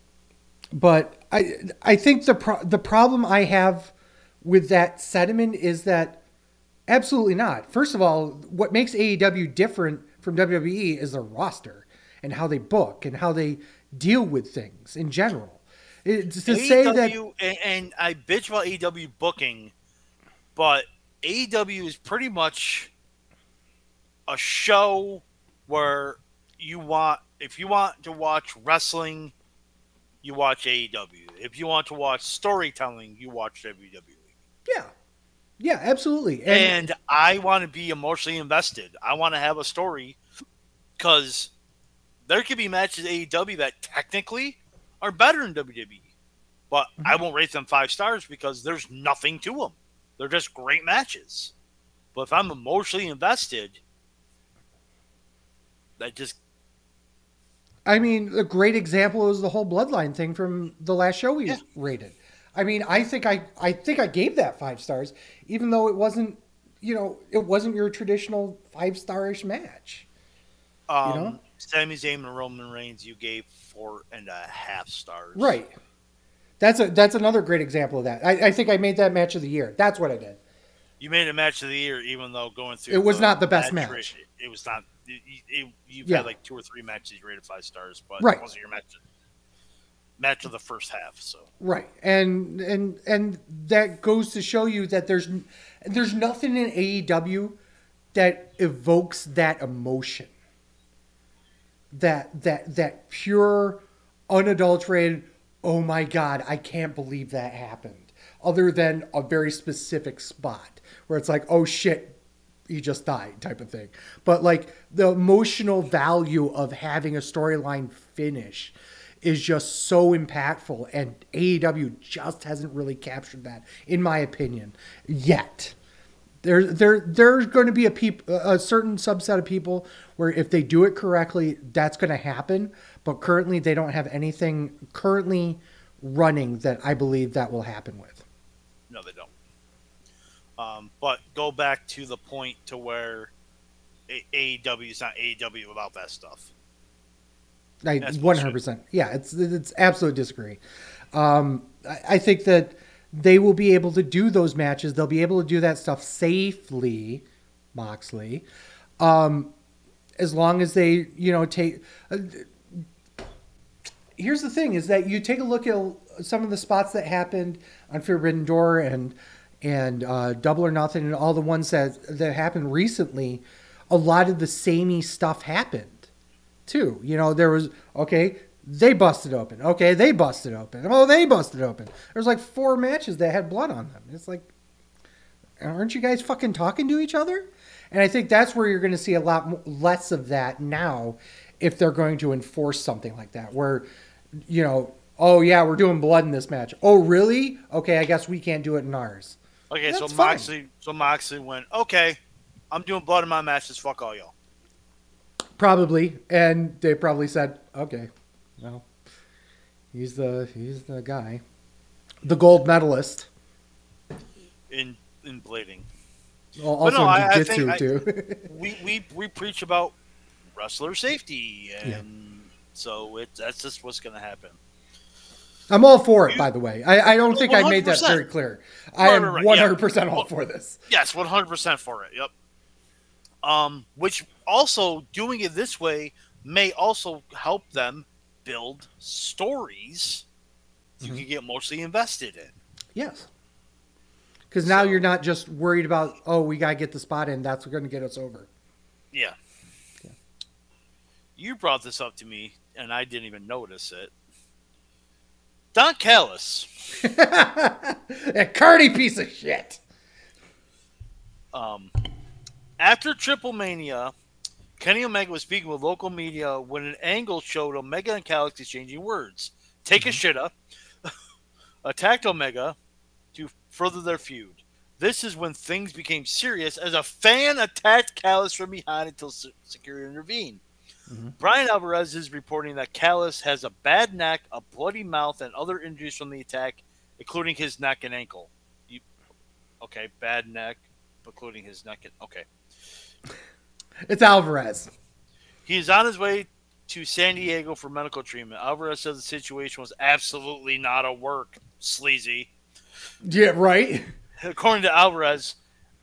But I I think the pro- the problem I have with that sentiment is that absolutely not. First of all, what makes AEW different from WWE is their roster and how they book and how they deal with things in general. It's to say that and, and I bitch about AEW booking, but AEW is pretty much a show where you want if you want to watch wrestling, you watch AEW. If you want to watch storytelling, you watch WWE. yeah, yeah, absolutely. And, And I want to be emotionally invested. I want to have a story because there could be matches AEW that technically are better than WWE, but I won't rate them five stars because there's nothing to them. They're just great matches. But if I'm emotionally invested, that just I mean, a great example is the whole bloodline thing from the last show we Yeah. rated. I mean, I think I I think I gave that five stars, even though it wasn't, you know, it wasn't your traditional five starish match. um, know? Sami Zayn and Roman Reigns, you gave four and a half stars. Right. That's a that's another great example of that. I, I think I made that match of the year. That's what I did. You made a match of the year, even though going through It was not the best match. rate, It, was not. It, it, you've Yeah. had like two or three matches you rated five stars, but Right. it wasn't your match. Match of the first half. So Right. And and and that goes to show you that there's there's nothing in AEW that evokes that emotion. That that that pure unadulterated oh my god, I can't believe that happened. Other than a very specific spot where it's like, oh shit, he just died type of thing. But like the emotional value of having a storyline finish is just so impactful and AEW just hasn't really captured that in my opinion yet. There, there, there's going to be a peop, a certain subset of people where if they do it correctly, that's going to happen. But currently, they don't have anything currently running that I believe that will happen with. no, they don't. Um, but go back to the point to where AEW is not AEW without that stuff. I one hundred percent. Yeah, it's it's absolute disagree. Um, I, I think that they will be able to do those matches. They'll be able to do that stuff safely, Moxley, um, as long as they you know take. Uh, here's the thing: is that you take a look at some of the spots that happened on Forbidden Door and and uh, Double or Nothing and all the ones that that happened recently. A lot of the samey stuff happened too. You know, there was okay, they busted open. Okay, they busted open. Oh, they busted open. There's like four matches that had blood on them. It's like, aren't you guys fucking talking to each other? And I think that's where you're going to see a lot less of that now, if they're going to enforce something like that, where, you know, oh yeah, we're doing blood in this match. Oh really? Okay, I guess we can't do it in ours. Okay, so fine. Moxley, so Moxley went. Okay, I'm doing blood in my matches. Fuck all y'all. Probably, and they probably said, okay, well, he's the he's the guy, the gold medalist. in in blading. Al- But Also no, I- I think jiu-jitsu I- too. We we we preach about wrestler safety, and so it that's just what's going to happen. I'm all for it, You- by the way. I, I don't think I made that very clear. I am right, right, yeah. 100% all for this. Yes, one hundred percent for it. Yep. Um, which also doing it this way may also help them build stories you Mm-hmm. can get mostly invested in. Yes. Because now So- you're not just worried about, oh, we got to get the spot in. That's going to get us over. Yeah. You brought this up to me, and I didn't even notice it. Don Callis. that Cardi piece of shit. Um, after Triple Mania, Kenny Omega was speaking with local media when an angle showed Omega and Callis exchanging words. Take a shit up, attacked Omega further their feud. This is when things became serious as a fan attacked Callis from behind until security intervened. Mhm. Bryan Alvarez is reporting that Callis has a bad neck, a bloody mouth, and other injuries from the attack, including his neck and ankle. You, okay, bad neck, including his neck and okay. It's Alvarez. He is on his way to San Diego for medical treatment. Alvarez says the situation was absolutely not a work, sleazy. Yeah, right? According to Alvarez,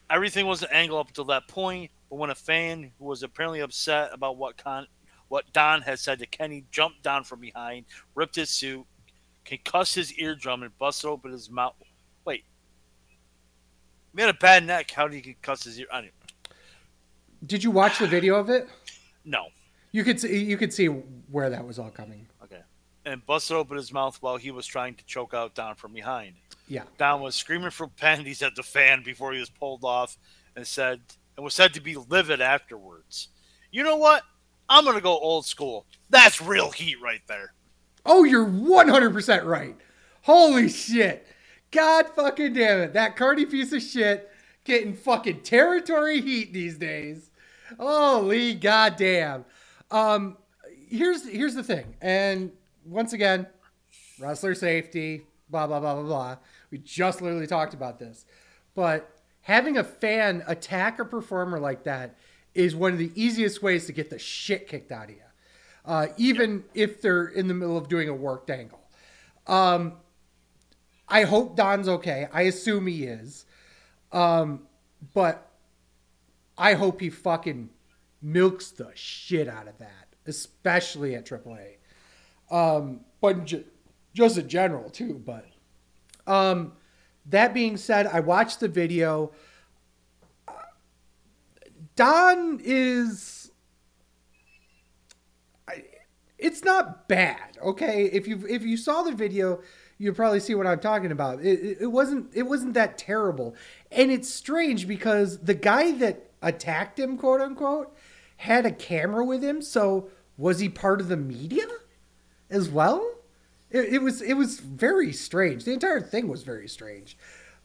everything was an angle up until that point, but when a fan who was apparently upset about what Con- what Don had said to Kenny jumped down from behind, ripped his suit, concussed his eardrum, and busted open his mouth. Wait. He had a bad neck. How did he concuss his ear? I don't- Did you watch the video of it? No. You could see you could see where that was all coming. Okay. And busted open his mouth while he was trying to choke out Don from behind. Yeah. Don was screaming for penalties at the fan before he was pulled off and said and was said to be livid afterwards. You know what? I'm gonna go old school. That's real heat right there. Oh, you're 100% right. Holy shit. God fucking damn it. That Cardi piece of shit getting fucking territory heat these days. Holy goddamn. Um here's here's the thing. And once again, wrestler safety, blah blah blah blah blah. We just literally talked about this. But having a fan attack a performer like that is one of the easiest ways to get the shit kicked out of you uh, even if they're in the middle of doing a worked angle. Um, I hope Don's okay. I assume he is. Um, but I hope he fucking milks the shit out of that, especially at AAA. Um, but ju- just in general too. But um, that being said, I watched the video. Don is it's not bad okay? If you if you saw the video you'll probably see what i'm talking about. It, it wasn't it wasn't that terrible. And it's strange because the guy that attacked him quote unquote had a camera with him so was he part of the media as well it, it was it was very strange the entire thing was very strange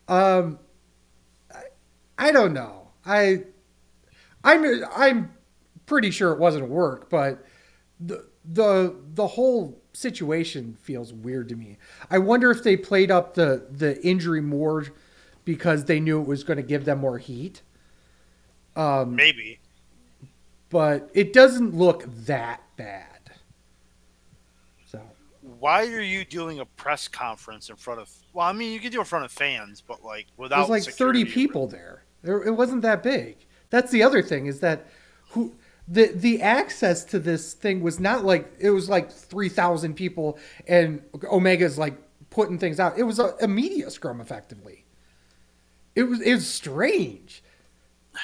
um i, I don't know i i'm i'm pretty sure it wasn't work but the the the whole situation feels weird to me. I wonder if they played up the the injury more because they knew it was going to give them more heat. Um, Maybe. but it doesn't look that bad. Why are you doing a press conference in front of? Well, I mean, you could do it in front of fans, but like without. there's like security. 30 people there. there. It wasn't that big. That's the other thing is that who the the access to this thing was not like it was like 3000 people and Omega's like putting things out. It was a, a media scrum effectively. It was it was strange.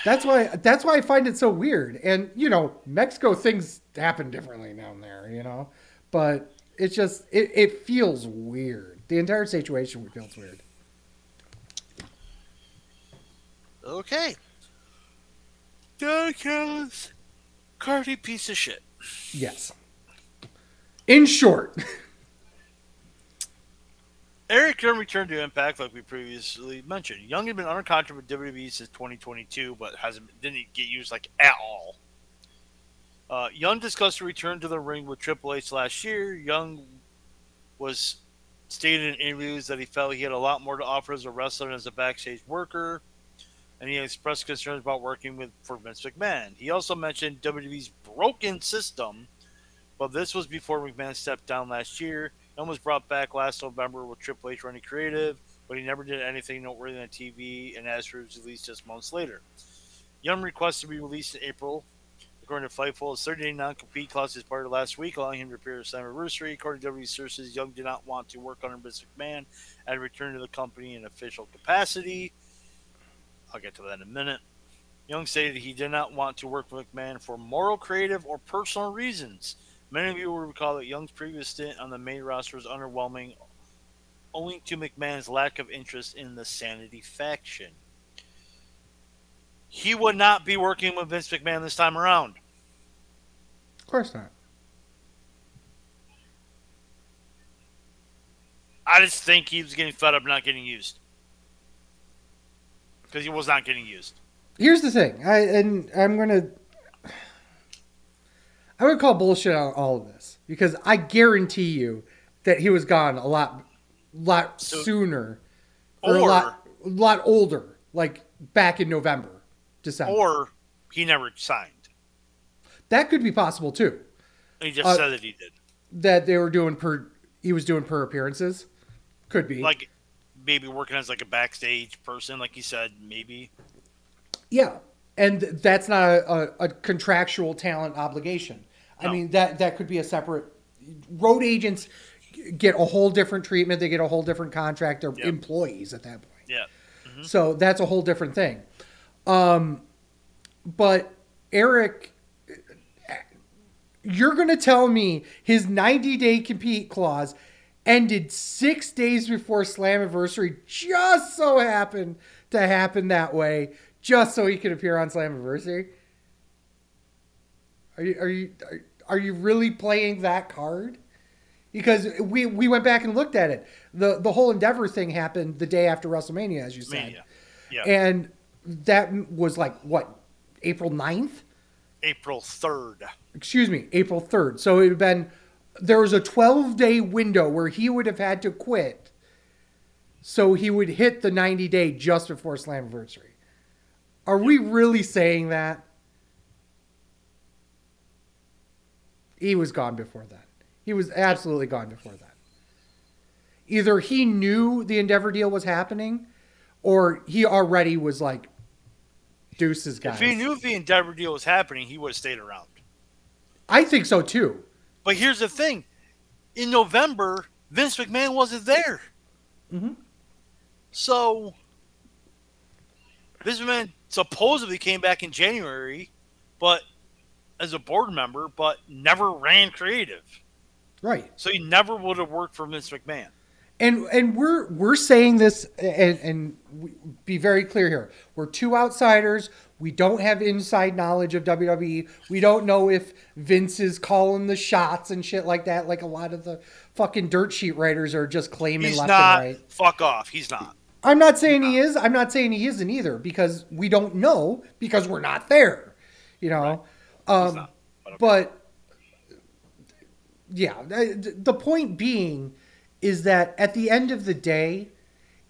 That's why that's why I find it so weird. And you know, Mexico things happen differently down there, you know. But it's just it, it feels weird. The entire situation feels weird. Okay. Don Callis, Cardi piece of shit. Yes. In short, Eric Young returned to Impact, like we previously mentioned. Young had been under contract with WWE since 2022, but hasn't didn't get used like at all. Uh, Young discussed a return to the ring with Triple H last year. Young was stated in interviews that he felt he had a lot more to offer as a wrestler and as a backstage worker, and he expressed concerns about working with for Vince McMahon. He also mentioned WWE's broken system, but this was before McMahon stepped down last year. Young was brought back last November with Triple H running creative, but he never did anything noteworthy on TV, and as for his release just months later. Young requested to be released in April. According to Fightful, his 30 day non compete clause expired last week, allowing him to appear at Slammiversary. According to WWE sources, Young did not want to work under Vince McMahon and return to the company in official capacity. I'll get to that in a minute. Young stated he did not want to work with McMahon for moral, creative, or personal reasons. Many of you will recall that Young's previous stint on the main roster was underwhelming, owing to McMahon's lack of interest in the Sanity faction. He would not be working with Vince McMahon this time around. Of course not. I just think he was getting fed up not getting used. Because he was not getting used. Here's the thing, I and I'm gonna I would call bullshit on all of this because I guarantee you that he was gone a lot, lot So- sooner, or, a Or- lot, lot older, like back in November, December. Or he never signed. that could be possible too. He just Uh, said that he did. That they were doing per, he was doing per appearances, could be. Like maybe working as like a backstage person, like he said, maybe. Yeah, and that's not a, a, a contractual talent obligation. I No. mean that that could be a separate. Road agents get a whole different treatment. They get a whole different contract. They're Yep. employees at that point. Yeah. So that's a whole different thing. Um, but Eric, you're going to tell me his 90 day compete clause ended six days before Slammiversary just so happened to happen that way, just so he could appear on Slammiversary? Are you are you are, are you really playing that card? Because we we went back and looked at it. The the whole Endeavor thing happened the day after WrestleMania, as you said. Mania. Yeah. And that was like what, April 9th? April 3rd. Excuse me, April 3rd. So it would have been, there was a 12 day window where he would have had to quit. So he would hit the 90 day just before Slammiversary. Are we really saying that? He was gone before that. He was absolutely gone before that. Either he knew the Endeavor deal was happening, or he already was like, deuces, guys. If he knew the Endeavor deal was happening, he would have stayed around. I think so too. But here's the thing: in November, Vince McMahon wasn't there. Mhm. So Vince McMahon supposedly came back in January, but as a board member, but never ran creative. Right. So he never would have worked for Vince McMahon. And and we're we're saying this and and we, be very clear here. We're two outsiders. We don't have inside knowledge of WWE. We don't know if Vince is calling the shots and shit like that. Like a lot of the fucking dirt sheet writers are just claiming He's left not. and right. Fuck off. He's not. I'm not saying he is. I'm not saying he isn't either because we don't know because we're not there. You know. He's Um, not. But okay. but yeah, the the point being is that at the end of the day,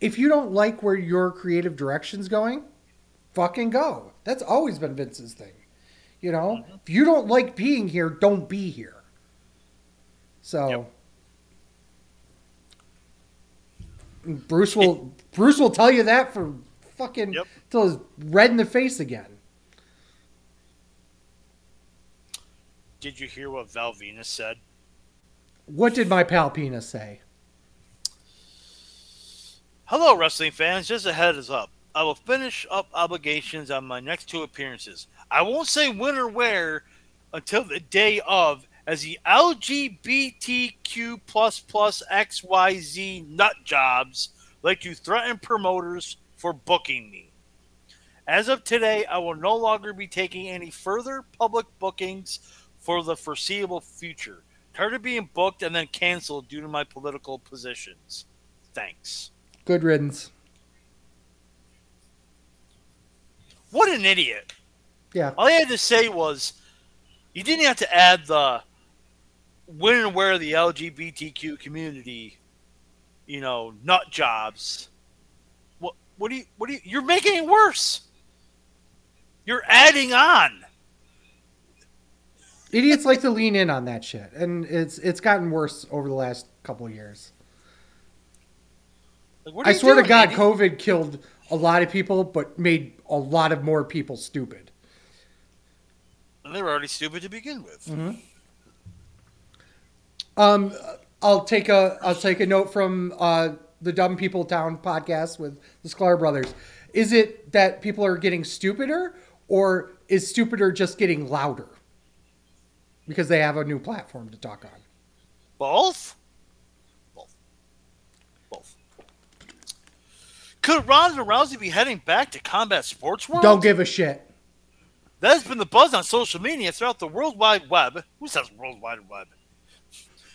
if you don't like where your creative direction's going, fucking go. That's always been Vince's thing. You know, mm-hmm. if you don't like being here, don't be here. So Yep. Bruce will Bruce will tell you that for fucking Yep. till he's red in the face again. Did you hear what Val Venis said? What did my pal Penis say? Hello, wrestling fans. Just a heads up. I will finish up obligations on my next two appearances. I won't say when or where until the day of, as the LGBTQ plus plus XYZ nut jobs like to threaten promoters for booking me. As of today, I will no longer be taking any further public bookings for the foreseeable future. Tired of being booked and then canceled due to my political positions. Thanks. Good riddance. What an idiot. Yeah. All he had to say was, you didn't have to add the when and where the LGBTQ community, you know, nut jobs. What? What do you? What do you? You're making it worse. You're adding on. Idiots like to lean in on that shit, and it's it's gotten worse over the last couple years. Like, I swear to God, Andy? COVID killed a lot of people, but made a lot of more people stupid. And they were already stupid to begin with. Mm-hmm. Um, I'll take a I'll take a note from uh, the Dumb People Town podcast with the Sklar brothers. Is it that people are getting stupider, or is stupider just getting louder because they have a new platform to talk on? Both. Both. Could Ronda Rousey be heading back to Combat Sports World? Don't give a shit. That has been the buzz on social media throughout the World Wide Web. Who says World Wide Web?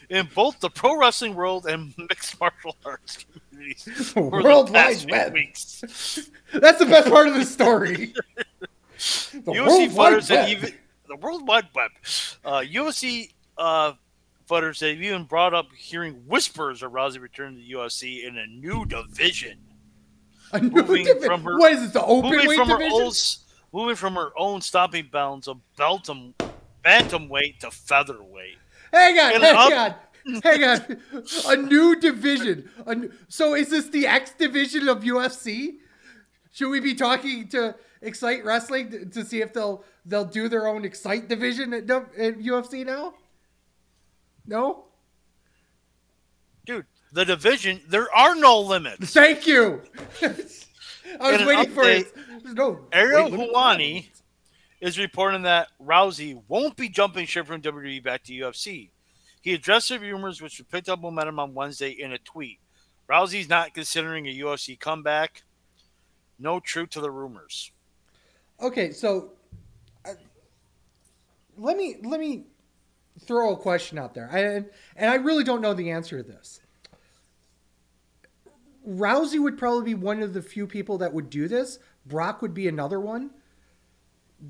In both the pro wrestling world and mixed martial arts communities. World Wide Web. Weeks. That's the best part of the story. The UFC fighters even the World Wide Web. Uh, UFC uh, fighters have even brought up hearing whispers of Rousey returning to the UFC in a new division. A new moving divi- from her- what is it? The open moving weight from division? her old, moving from her own stopping bounds of bantam, bantamweight to featherweight. Hang on, And hang up- on, hang on. A new division. A new- so is this the X division of UFC? Should we be talking to Excite Wrestling to, to see if they'll they'll do their own Excite division at, at UFC now? No. Dude, the division, there are no limits. Thank you. I was waiting for it. no Ariel Helwani is reporting that Rousey won't be jumping ship from WWE back to UFC. He addressed the rumors, which picked up momentum on Wednesday in a tweet. Rousey's not considering a UFC comeback. No truth to the rumors. Okay, so uh, let me let me throw a question out there, I, and I really don't know the answer to this. Rousey would probably be one of the few people that would do this. Brock would be another one.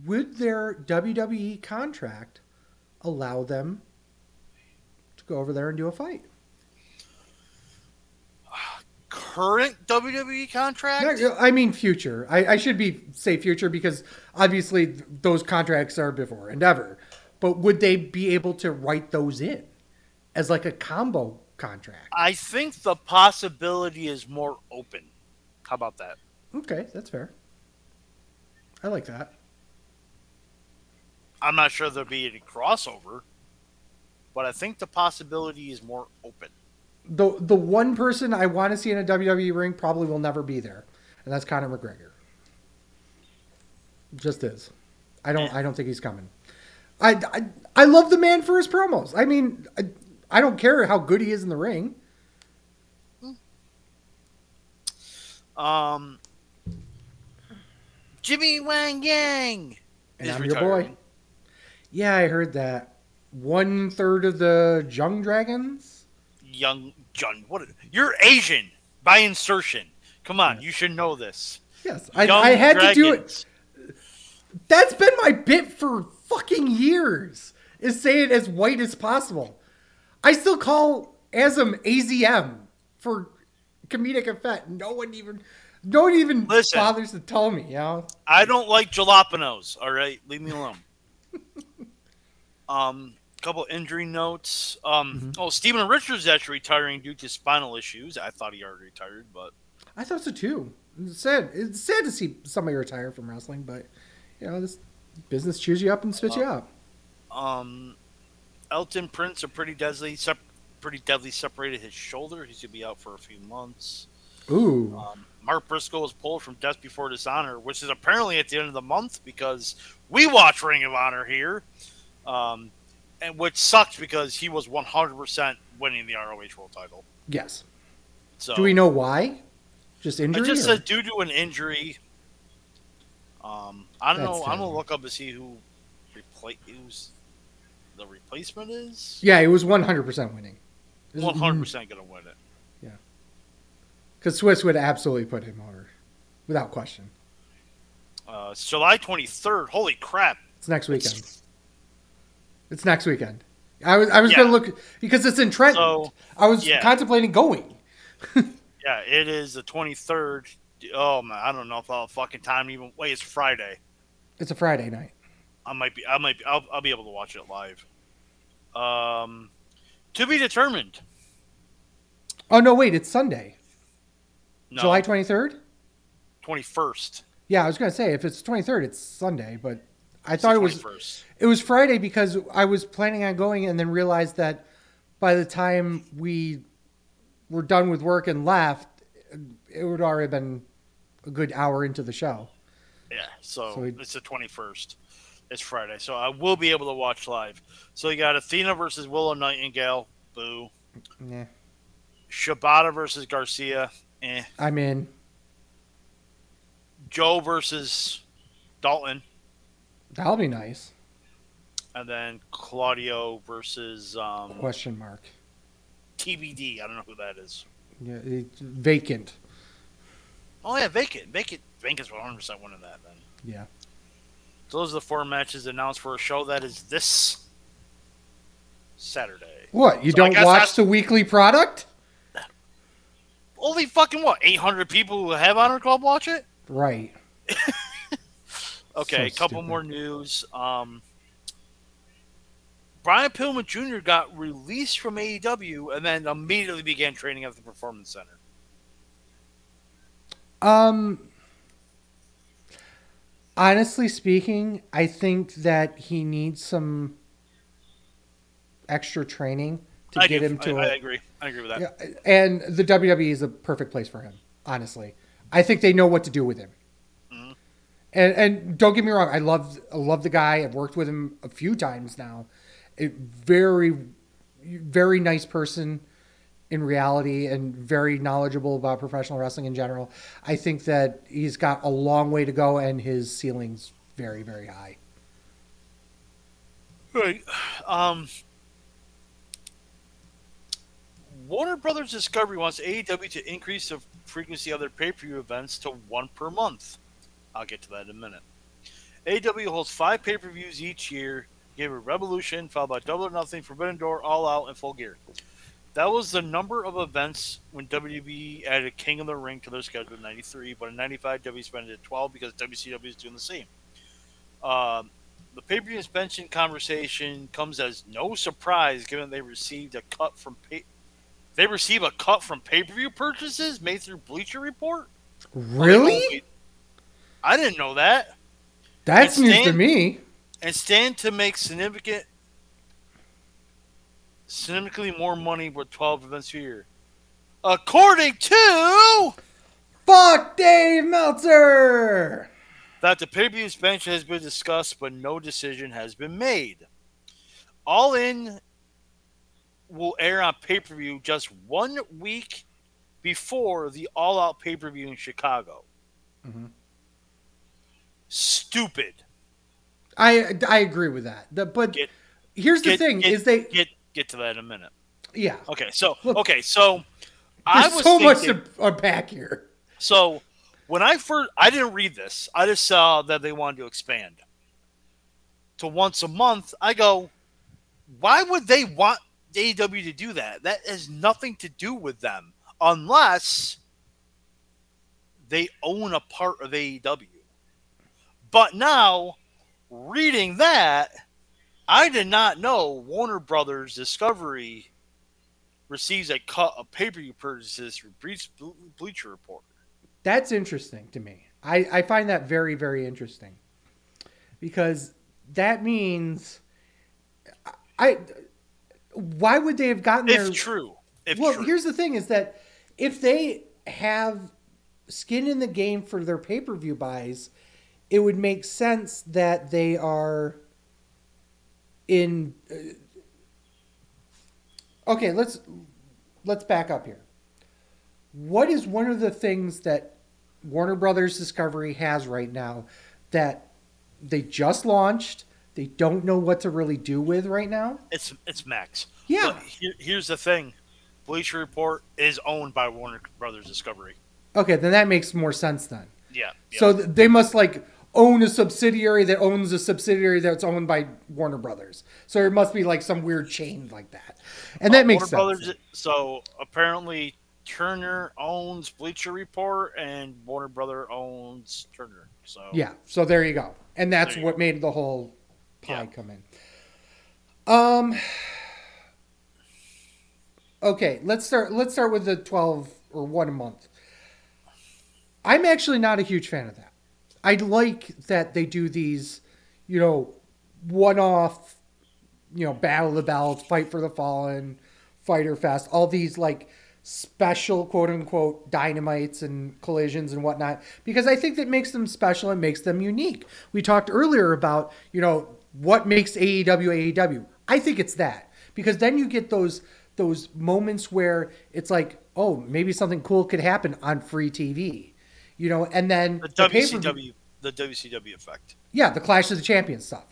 Would their WWE contract allow them to go over there and do a fight? Current WWE contract? No, I mean future. I, I should be say future because obviously those contracts are before Endeavor. But would they be able to write those in as like a combo contract? I think the possibility is more open. How about that? Okay, that's fair. I like that. I'm not sure there'll be any crossover, but I think the possibility is more open. The the one person I want to see in a WWE ring probably will never be there, and that's Conor McGregor. Just is. I don't eh. I don't think he's coming. I, I I love the man for his promos. I mean, I, I don't care how good he is in the ring. Um, Jimmy Wang Yang And is I'm your boy. Yeah, I heard that. One third of the Jung Dragons. Young John, what? You're Asian by insertion. Come on, you should know this. Yes, I, I had to do it. That's been my bit for fucking years. Is say it as white as possible. I still call Asm AZM for comedic effect. No one even, no one even Listen. bothers to tell me. You know. I don't like jalapenos. All right, leave me alone. um, couple injury notes. Um, Mm-hmm. oh, Steven Richards is actually retiring due to spinal issues. I thought he already retired, but I thought so too. It's sad. It's sad to see somebody retire from wrestling, but you know this business cheers you up and spits you out. um, Elton Prince, a pretty deadly, sep- pretty deadly separated his shoulder. He's gonna be out for a few months. Ooh. Um, Mark Briscoe was pulled from Death Before Dishonor, which is apparently at the end of the month because we watch Ring of Honor here, um, and which sucks because he was 100% winning the ROH World Title. yes. So Do we know why? Just I injury. just or- said due to an injury. Um, I don't That's know. I'm gonna look up to see who replace who's the replacement is. Yeah, it was 100% winning. 100 percent gonna win it. Yeah, because Swiss would absolutely put him over, without question. Uh, it's July 23rd. Holy crap! It's next weekend. It's next weekend. I was I was Yeah. gonna look because it's in Trenton. So, I was yeah. contemplating going. Yeah, it is the 23rd. Oh man, I don't know if I'll have fucking time even. Wait, it's Friday. It's a Friday night. I might be. I might be. I'll, I'll be able to watch it live. Um, to be determined. Oh no, wait, it's Sunday, No, July twenty third. twenty first. Yeah, I was gonna say if it's twenty third, it's Sunday, but I thought it was it was Friday because I was planning on going and then realized that by the time we were done with work and left, it would already been a good hour into the show. Yeah, so, So we- it's the twenty first. It's Friday, so I will be able to watch live. So you got Athena versus Willow Nightingale. Boo. Yeah, Shibata versus Garcia. Eh. I'm in. Joe versus Dalton, That'll be nice. and then Claudio versus um, Question mark. TBD. I don't know who that is. Yeah, it's vacant. Oh yeah, Vacant. Vacant. Vacant's one hundred percent winning that. Then Yeah. so those are the four matches announced for a show that is this Saturday. What? You So don't watch that's- the weekly product? Only fucking what? Eight hundred people who have Honor Club watch it. Right. Okay, So a couple stupid. more news. Um, Brian Pillman Jr. got released from AEW and then immediately began training at the Performance Center. Um honestly speaking, I think that he needs some extra training to I get do. him to I, I a, agree. I agree with that. And the WWE is a perfect place for him, honestly. I think they know what to do with him. Mhm. And and don't get me wrong, I love I love the guy. I've worked with him a few times now. A very very nice person in reality and very knowledgeable about professional wrestling in general. I think that he's got a long way to go and his ceiling's very very high. Right. Um, Warner Brothers Discovery wants AEW to increase the frequency of their pay per view events to one per month. I'll get to that in a minute. AEW holds five pay per views each year. Gave it Revolution, followed by Double or Nothing, Forbidden Door, All Out, and Full Gear. That was the number of events when WWE added King of the Ring to their schedule in '93, but in '95 WWE spent it at 12 because WCW is doing the same. Um, the pay per view suspension conversation comes as no surprise given they received a cut from pay. They receive a cut from pay per view purchases made through Bleacher Report. Really? I didn't know that. That's news to me. And stand to make significant, significantly more money with 12 events a year, according to Fuck Dave Meltzer. that the pay per view suspension has been discussed, but no decision has been made. All in will air on pay per view just one week before the All Out pay per view in Chicago. Mhm. Stupid. I I agree with that. The, but Get- here's the get- thing: get- is they Get get to that in a minute. yeah. Okay, so Look, okay, so I was so much thinking- to unpack here. So when I first, I didn't read this. I just saw that they wanted to expand to once a month. I go, why would they want AEW to do that? That has nothing to do with them unless they own a part of AEW. But now, reading that, I did not know Warner Brothers Discovery receives a cut of pay-per-view purchases through Bleacher Report. That's interesting to me. I, I find that very, very interesting. Because that means I why would they have gotten there? If true. If well, true. here's the thing is that if they have skin in the game for their pay-per-view buys, it would make sense that they are in uh, Okay, let's let's back up here. What is one of the things that Warner Brothers Discovery has right now that they just launched, they don't know what to really do with right now? it's it's Max. Yeah. Here, here's the thing. Bleacher Report is owned by Warner Brothers Discovery. Okay, then that makes more sense then. Yeah. yeah. So th- they must like own a subsidiary that owns a subsidiary that's owned by Warner Brothers. So it must be like some weird chain like that. And that Uh, makes Warner sense. Brothers, so apparently Turner owns Bleacher Report and Warner Brother owns Turner. So Yeah, so there you go. And that's what made the whole pie Yeah. come in. Um okay, let's start. Let's start with the twelve or one a month. I'm actually not a huge fan of that. I like that they do these, you know, one-off, you know, battle of the belts, fight for the fallen, fighter fest, all these like special quote unquote dynamites and collisions and whatnot because I think that makes them special and makes them unique. We talked earlier about, you know, what makes AEW AEW. I think it's that because then you get those those moments where it's like, oh, maybe something cool could happen on free TV, you know, and then The, the WCW, the WCW effect. yeah, the Clash of the Champions stuff.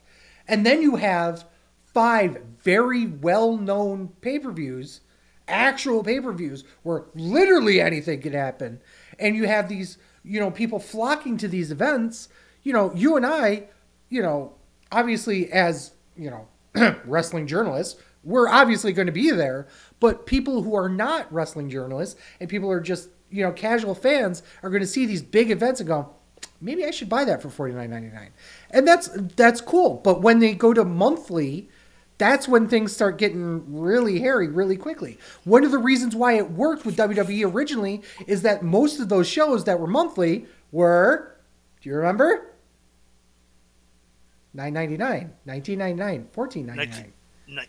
And then you have five very well known pay per views, actual pay per views, where literally anything could happen. And you have these, you know, people flocking to these events. You know, you and I, you know, obviously as, you know, wrestling journalists, we're obviously going to be there. But people who are not wrestling journalists and people are just, you know, casual fans are going to see these big events and go, maybe I should buy that for forty nine ninety nine, and that's that's cool. But when they go to monthly, that's when things start getting really hairy really quickly. One of the reasons why it worked with WWE originally is that most of those shows that were monthly were, do you remember? 999 1999 1499 Ni-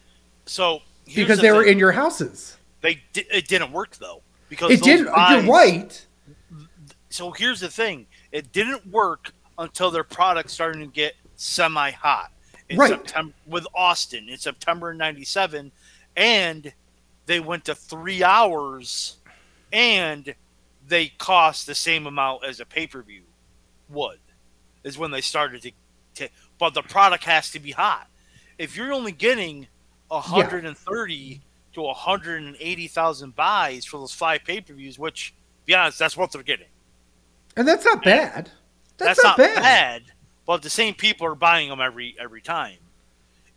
So here's because the they were in your houses They di- it didn't work though because it did buys- you're right So here's the thing: it didn't work until their product started to get semi hot in Right. September with Austin in September '97, and they went to three hours, and they cost the same amount as a pay per view would. Is when they started to, to, but the product has to be hot. If you're only getting 130 to 180,000 buys for those five pay per views, which, be honest, that's what they're getting. and that's not bad that's, That's, not, bad. bad. but the same people are buying them every every time.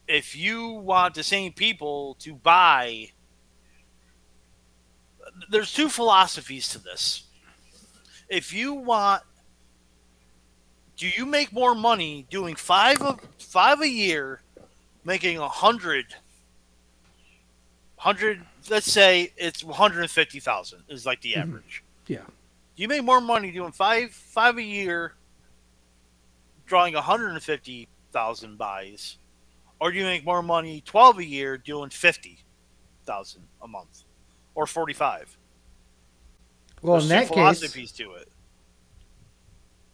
If you want the same people to buy, there's two philosophies to this. If you want, do you make more money doing five of five a year, making a hundred, hundred? Let's say it's one hundred and fifty thousand is like the Mhm. average. yeah you make more money doing five five a year, drawing 150,000 buys, or do you make more money 12 a year doing 50,000 a month, or 45? well There's in that case philosophies to it.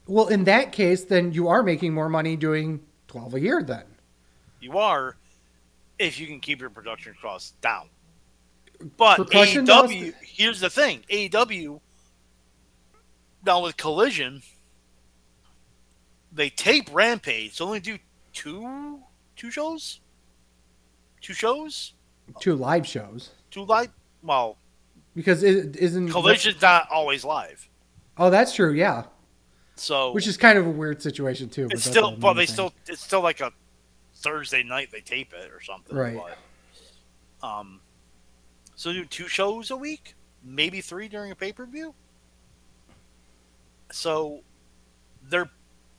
Well, in that case, then you are making more money doing 12 a year then. You are, if you can keep your production costs down. But Percussion AEW, here's the thing: AEW now with Collision, they tape Rampage. They only do two two shows, two shows, Two live shows. two live. Well, Because it isn't. Collision's not always live, Oh, that's true, yeah. so Which is kind of a weird situation, too. it's still. Well, they thing. still. It's still like a Thursday night. They tape it or something. Right. But, um. So do two shows a week, maybe three during a pay per view. So, they're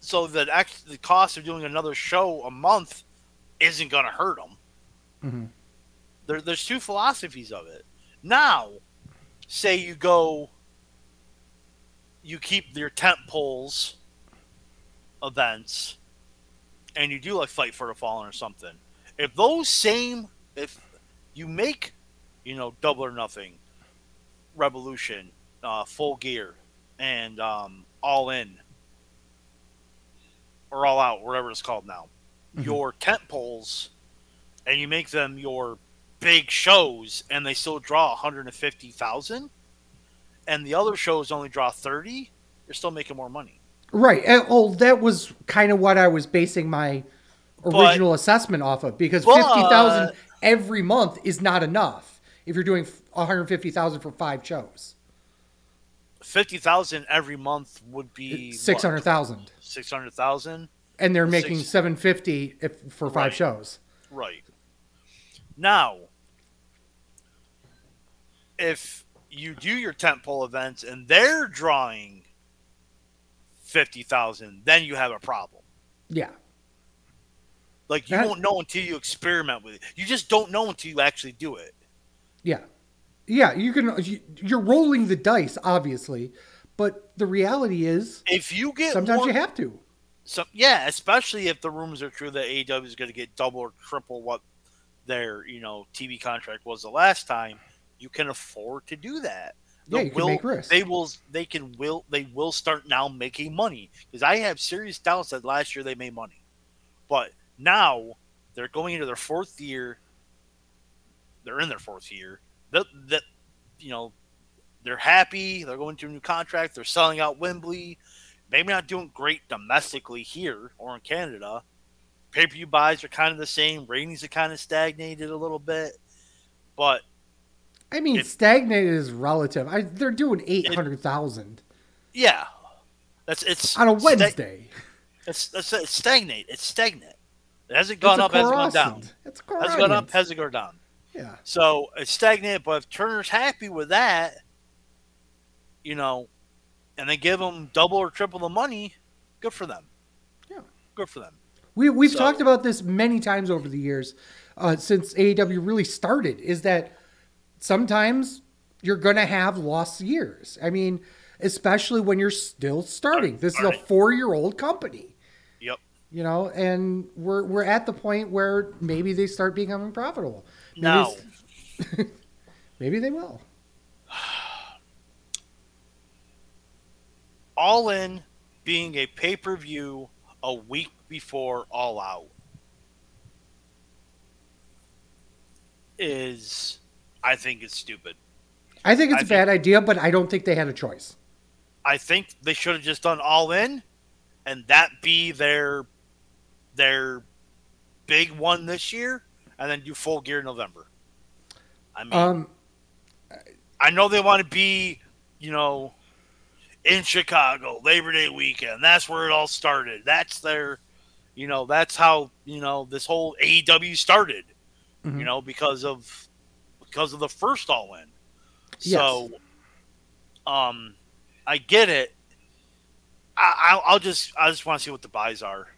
so that actually the cost of doing another show a month isn't going to hurt them. Mhm. There, there's two philosophies of it. Now, say you go, you keep your tent poles events, and you do like Fight for the Fallen or something. If those same, if you make, you know, Double or Nothing, Revolution, uh, Full Gear, and um, All In, or All Out, whatever it's called now, Mhm. your tent poles, and you make them your big shows, and they still draw 150,000, and the other shows only draw 30, you're still making more money. Right. and- Oh, that was kind of what I was basing my original assessment off of because But- 50,000 every month is not enough if you're doing 150,000 for five shows. 50,000 every month would be 600,000. 600,000. And they're Six- making 750 if for five Right. shows. Right. Now, if you do your tentpole events and they're drawing 50,000, then you have a problem. Yeah. Like you That- won't know until you experiment with it. You just don't know until you actually do it. Yeah. Yeah, you can. you- You're rolling the dice, obviously, but the reality is If you get sometimes more, you have to. some, yeah, especially if the rumors are true that AEW is going to get double or triple what their you know TV contract was the last time, you can afford to do that. Yeah, The you can will, make risks. They will. They can. Will. They will start now making money because I have serious doubts that last year they made money, but now they're going into their fourth year. They're in their fourth year. That that you know, they're happy. They're going to a new contract. They're selling out Wembley. Maybe not doing great domestically here or in Canada. Pay per view buys are kind of the same. Ratings are kind of stagnated a little bit, but I mean, It- stagnated is relative. I, they're doing eight hundred thousand yeah, that's it's on a Wednesday. It's, it's, it's stagnate. It's stagnant. It hasn't gone up, hasn't gone down. It's Hasn't gone up, hasn't gone down. Yeah. So it's stagnant, But if Turner's happy with that, you know, and they give them double or triple the money, good for them. Yeah. Good for them. We we've So- talked about this many times over the years, uh, since AEW really started. Is that sometimes you're gonna have lost years. I mean, especially when you're still starting. This is a four year old company, Yep. you know, and we're we're at the point where maybe they start becoming profitable. Maybe Now, maybe they will. All In being a pay per view a week before All Out is, I think, it's stupid. I think it's I a bad idea, but I don't think they had a choice. I think they should have just done All In, and that be their their big one this year, and then do Full Gear in November. I mean, Um, I know they want to be, you know, in Chicago Labor Day weekend. That's where it all started. That's their, you know, that's how you know this whole AEW started. Mhm. You know, because of because of the first All In. Yes. So, um, I get it. I, I'll, I'll just I just want to see what the buys are.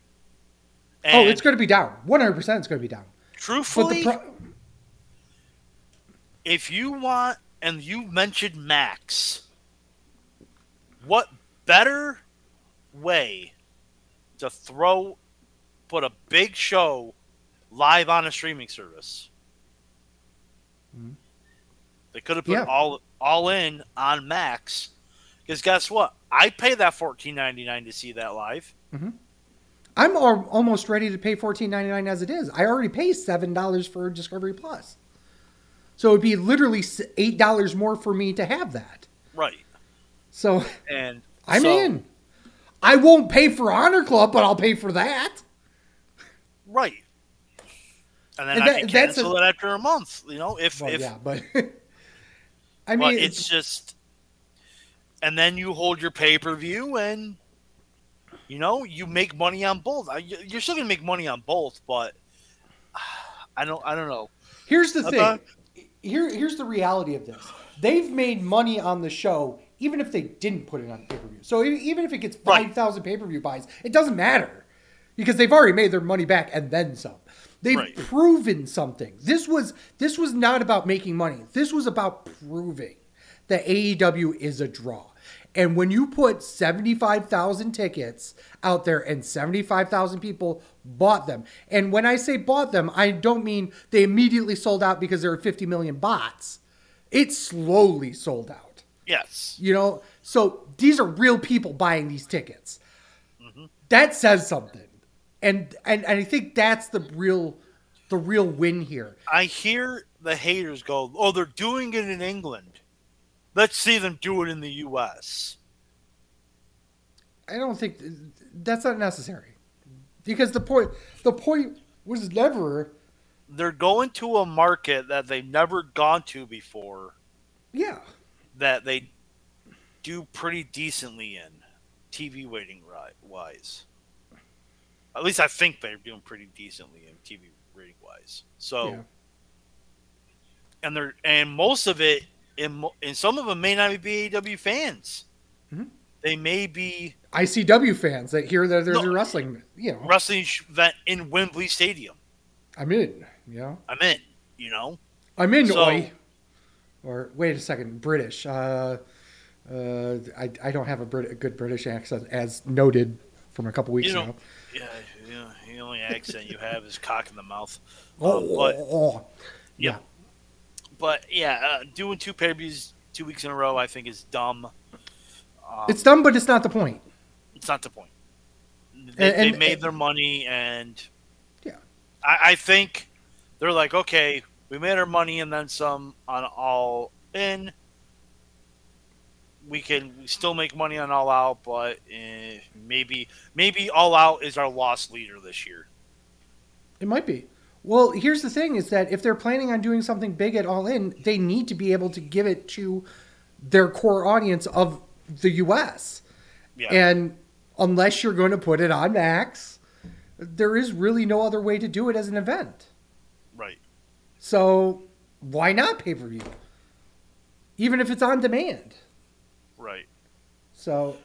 oh, it's going to be down. One hundred percent, it's going to be down. Truthfully, pro- if you want, and you mentioned Max, what better way to throw, put a big show live on a streaming service? Mhm. They could have put Yeah. all all in on Max, because guess what? I pay that fourteen ninety nine to see that live. I'm al- almost ready to pay fourteen ninety nine as it is. I already pay seven dollars for Discovery Plus, so it'd be literally eight dollars more for me to have that. Right, So and I'm so- in. I won't pay for Honor Club, but I'll pay for that. Right. And then And I that- can that's cancel a- it after a month. You know, if Well, if yeah, but I mean, it's just, and then you hold your pay per view, and you know you make money on both. You- You're still gonna make money on both, but I don't. I don't know. here's the thing. Here, here's the reality of this. They've made money on the show, even if they didn't put it on pay per view. So even if it gets Right. five thousand pay per view buys, it doesn't matter because they've already made their money back and then some. They've Right. proven something. This was this was not about making money. This was about proving that AEW is a draw. And when you put 75,000 tickets out there and 75,000 people bought them. And when I say bought them, I don't mean they immediately sold out because there were 50 million bots. It slowly sold out. Yes. You know, so these are real people buying these tickets. Mm-hmm. That says something, and, and and I think that's the real the real win here. I hear the haters go, "Oh, they're doing it in England. Let's see them do it in the U.S." I don't think that's not necessary because the point the point was never They're going to a market that they've never gone to before. yeah that they do pretty decently in TV waiting ri- wise. At least I think they're doing pretty decently in TV rating wise. So, Yeah. and they're and most of it, mo- and some of them may not be AW fans. Mhm. They may be ICW fans that hear that there's No. a wrestling you know wrestling event in Wembley Stadium. I'm in you know I'm in. You know, I'm in So- oi or wait a second, British. Uh, uh, I, I don't have a, Brit- a good British accent, as noted from a couple weeks You know- ago. Yeah, yeah. The only accent you have is cock in the mouth. Oh, but- oh, Yeah. But yeah, uh, doing two pay per views two weeks in a row, I think is dumb. Um, it's dumb, but it's not the point. it's not the point. They, And- they and- made their money, and Yeah. I, I think they're like, okay, we made our money and then some on All In. We can we still make money on All Out, but eh, maybe maybe All Out is our lost leader this year. It might be. Well, here's the thing: is that if they're planning on doing something big at All In, they need to be able to give it to their core audience of the U.S. Yeah, And unless you're going to put it on Max, there is really no other way to do it as an event. right. So why not pay per view? Even if it's on demand. Right. So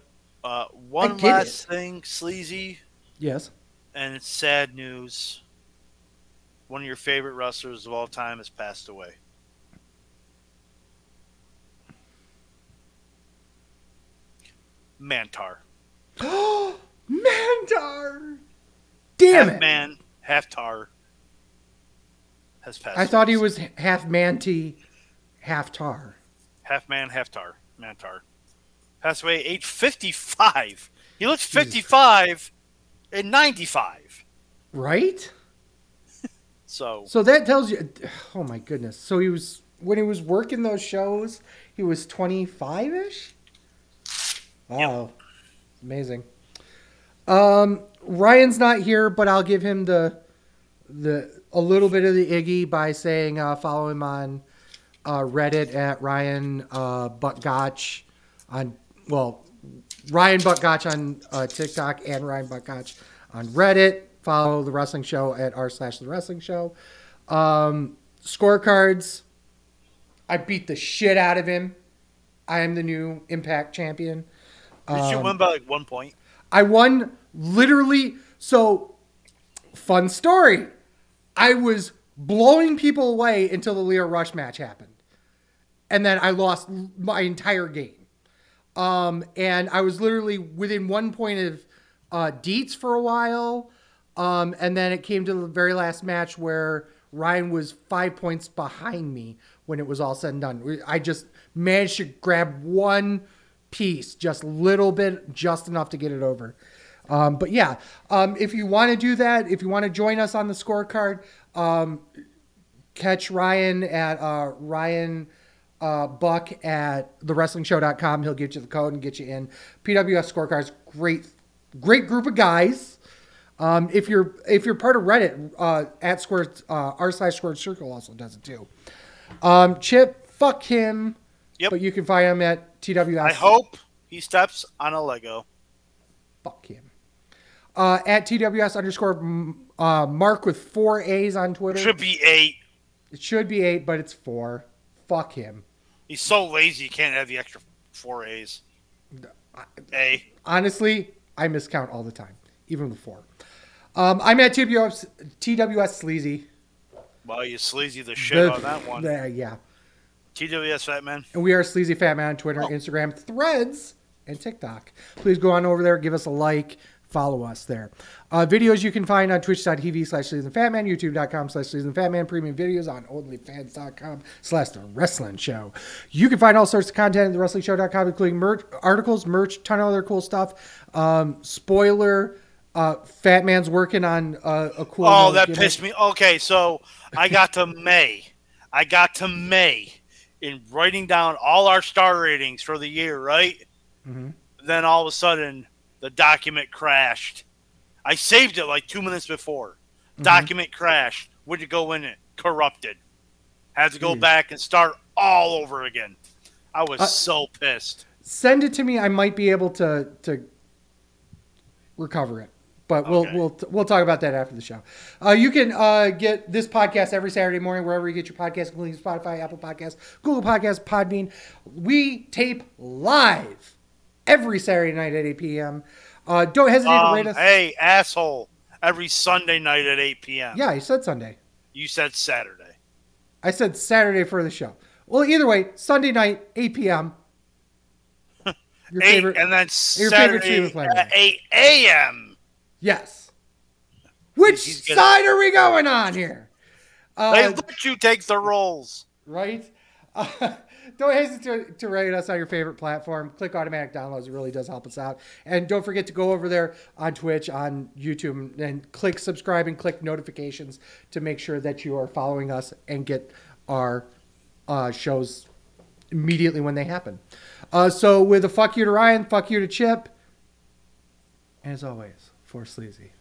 Uh, one last thing, sleazy, yes, and it's sad news. One of your favorite wrestlers of all time has passed away. Mantaur. Oh Mantaur. Damn half it! man, half tar. Has passed. I thought he was half manty, half tar. half man, half tar. Mantaur. Passed away at age 55. He looks 55 and 95. Right? So, So that tells you. Oh my goodness. So he was when he was working those shows. He was twenty five ish. Wow, amazing. Um, Ryan's not here, but I'll give him the the a little bit of the iggy by saying uh, follow him on uh, Reddit at Ryan uh, Buttgotch on well Ryan Buttgotch on uh, TikTok and Ryan Buttgotch on Reddit. Follow the wrestling show at r slash the wrestling show. Um, scorecards. I beat the shit out of him. I am the new Impact champion. did you Um, win by like one point? I won literally. So, fun story. I was blowing people away until the Lio Rush match happened. And then I lost my entire game. Um, and I was literally within one point of uh, Dietz for a while. Um, and then it came to the very last match where Ryan was five points behind me when it was all said and done. I just managed to grab one piece, just little bit, just enough to get it over. Um, but yeah, um, if you want to do that, if you want to join us on the scorecard, um, catch Ryan at uh, Ryan uh, Buck at thewrestlingshow.com. He'll get you the code and get you in. PWS scorecards, great, great group of guys. Um, if you're if you're part of Reddit, uh, at square uh, r slash squared circle also does it too. Um, Chip, fuck him. Yep. But you can find him at TWS. I hope he steps on a Lego. Fuck him. Uh, at TWS underscore uh, Mark with four A's on Twitter. Should be eight. It should be eight, but it's four. Fuck him. He's so lazy he can't have the extra four A's. A. Honestly, I miscount all the time, even with four. Um, I'm at TWS, TWS Sleazy. Well, you sleazy the shit The- on that one. the- yeah. TWS Fat Man. And we are Sleazy Fat Man on Twitter, Oh. Instagram, Threads, and TikTok. Please go on over there, give us a like, follow us there. Uh, videos you can find on twitch.tv slash Sleazy Fat Man, youtube.com slash Sleazy Fat Man, premium videos on onlyfans.com slash The Wrestling Show. You can find all sorts of content at TheWrestlingShow.com, including merch, articles, merch, ton of other cool stuff. Um, spoiler, uh, Fat Man's working on uh, a cool... Oh, that gimmick. pissed me. Okay, so I got to May. I got to May in writing down all our star ratings for the year, right? Mhm. Then all of a sudden, the document crashed. I saved it like two minutes before. Mm-hmm. Document crashed. Would you go in it? Corrupted. Had to go Jeez. back and start all over again. I was Uh, so pissed. send it to me. I might be able to to recover it, but we'll Okay. we'll we'll talk about that after the show. Uh, you can uh, get this podcast every Saturday morning wherever you get your podcast, including Spotify, Apple Podcasts, Google Podcasts, Podbean. We tape live every Saturday night at 8 p.m. Uh, don't hesitate to Um, rate us. hey, asshole. Every Sunday night at 8 p.m. Yeah, I said Sunday. You said Saturday. I said Saturday for the show. Well, either way, Sunday night, 8 p.m. Your Eight, favorite, and then your favorite Saturday stream of Flaming at eight a.m. yes. Which gonna- side are we going on here? They Uh, let you take the roles. right? Uh, don't hesitate to, to rate us on your favorite platform. Click automatic downloads; it really does help us out. And don't forget to go over there on Twitch, on YouTube, and click subscribe and click notifications to make sure that you are following us and get our uh, shows immediately when they happen. Uh, so, with a fuck you to Ryan, fuck you to Chip, as always, for Sleazy.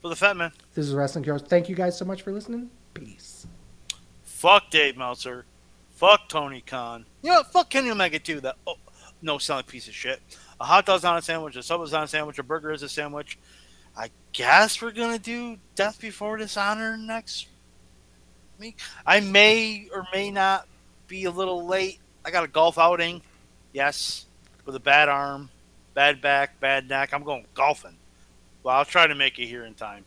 For the Fat Man. This is Wrestling Heroes. Thank you guys so much for listening. Peace. Fuck Dave Meltzer. Fuck Tony Khan. You know what? Fuck Kenny Omega too. That oh, no selling piece of shit. A hot dog's on a sandwich. A sub is on a sandwich. A burger is a sandwich. I guess we're gonna do Death Before Dishonor next week. I may or may not be a little late. I got a golf outing. Yes, with a bad arm, bad back, bad neck. I'm going golfing. Well, I'll try to make it here in time.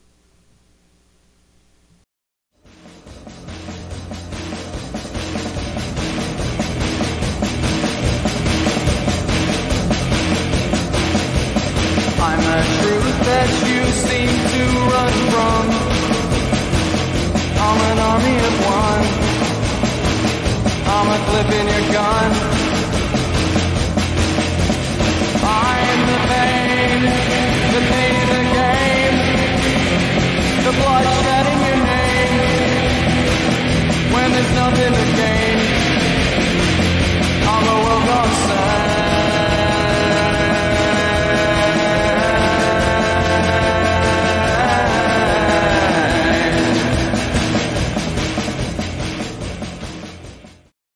I'm a truth that you seem to run from. I'm an army of one. I'm a clip in your gun. I'm the pain, the pain there's nothing to gain.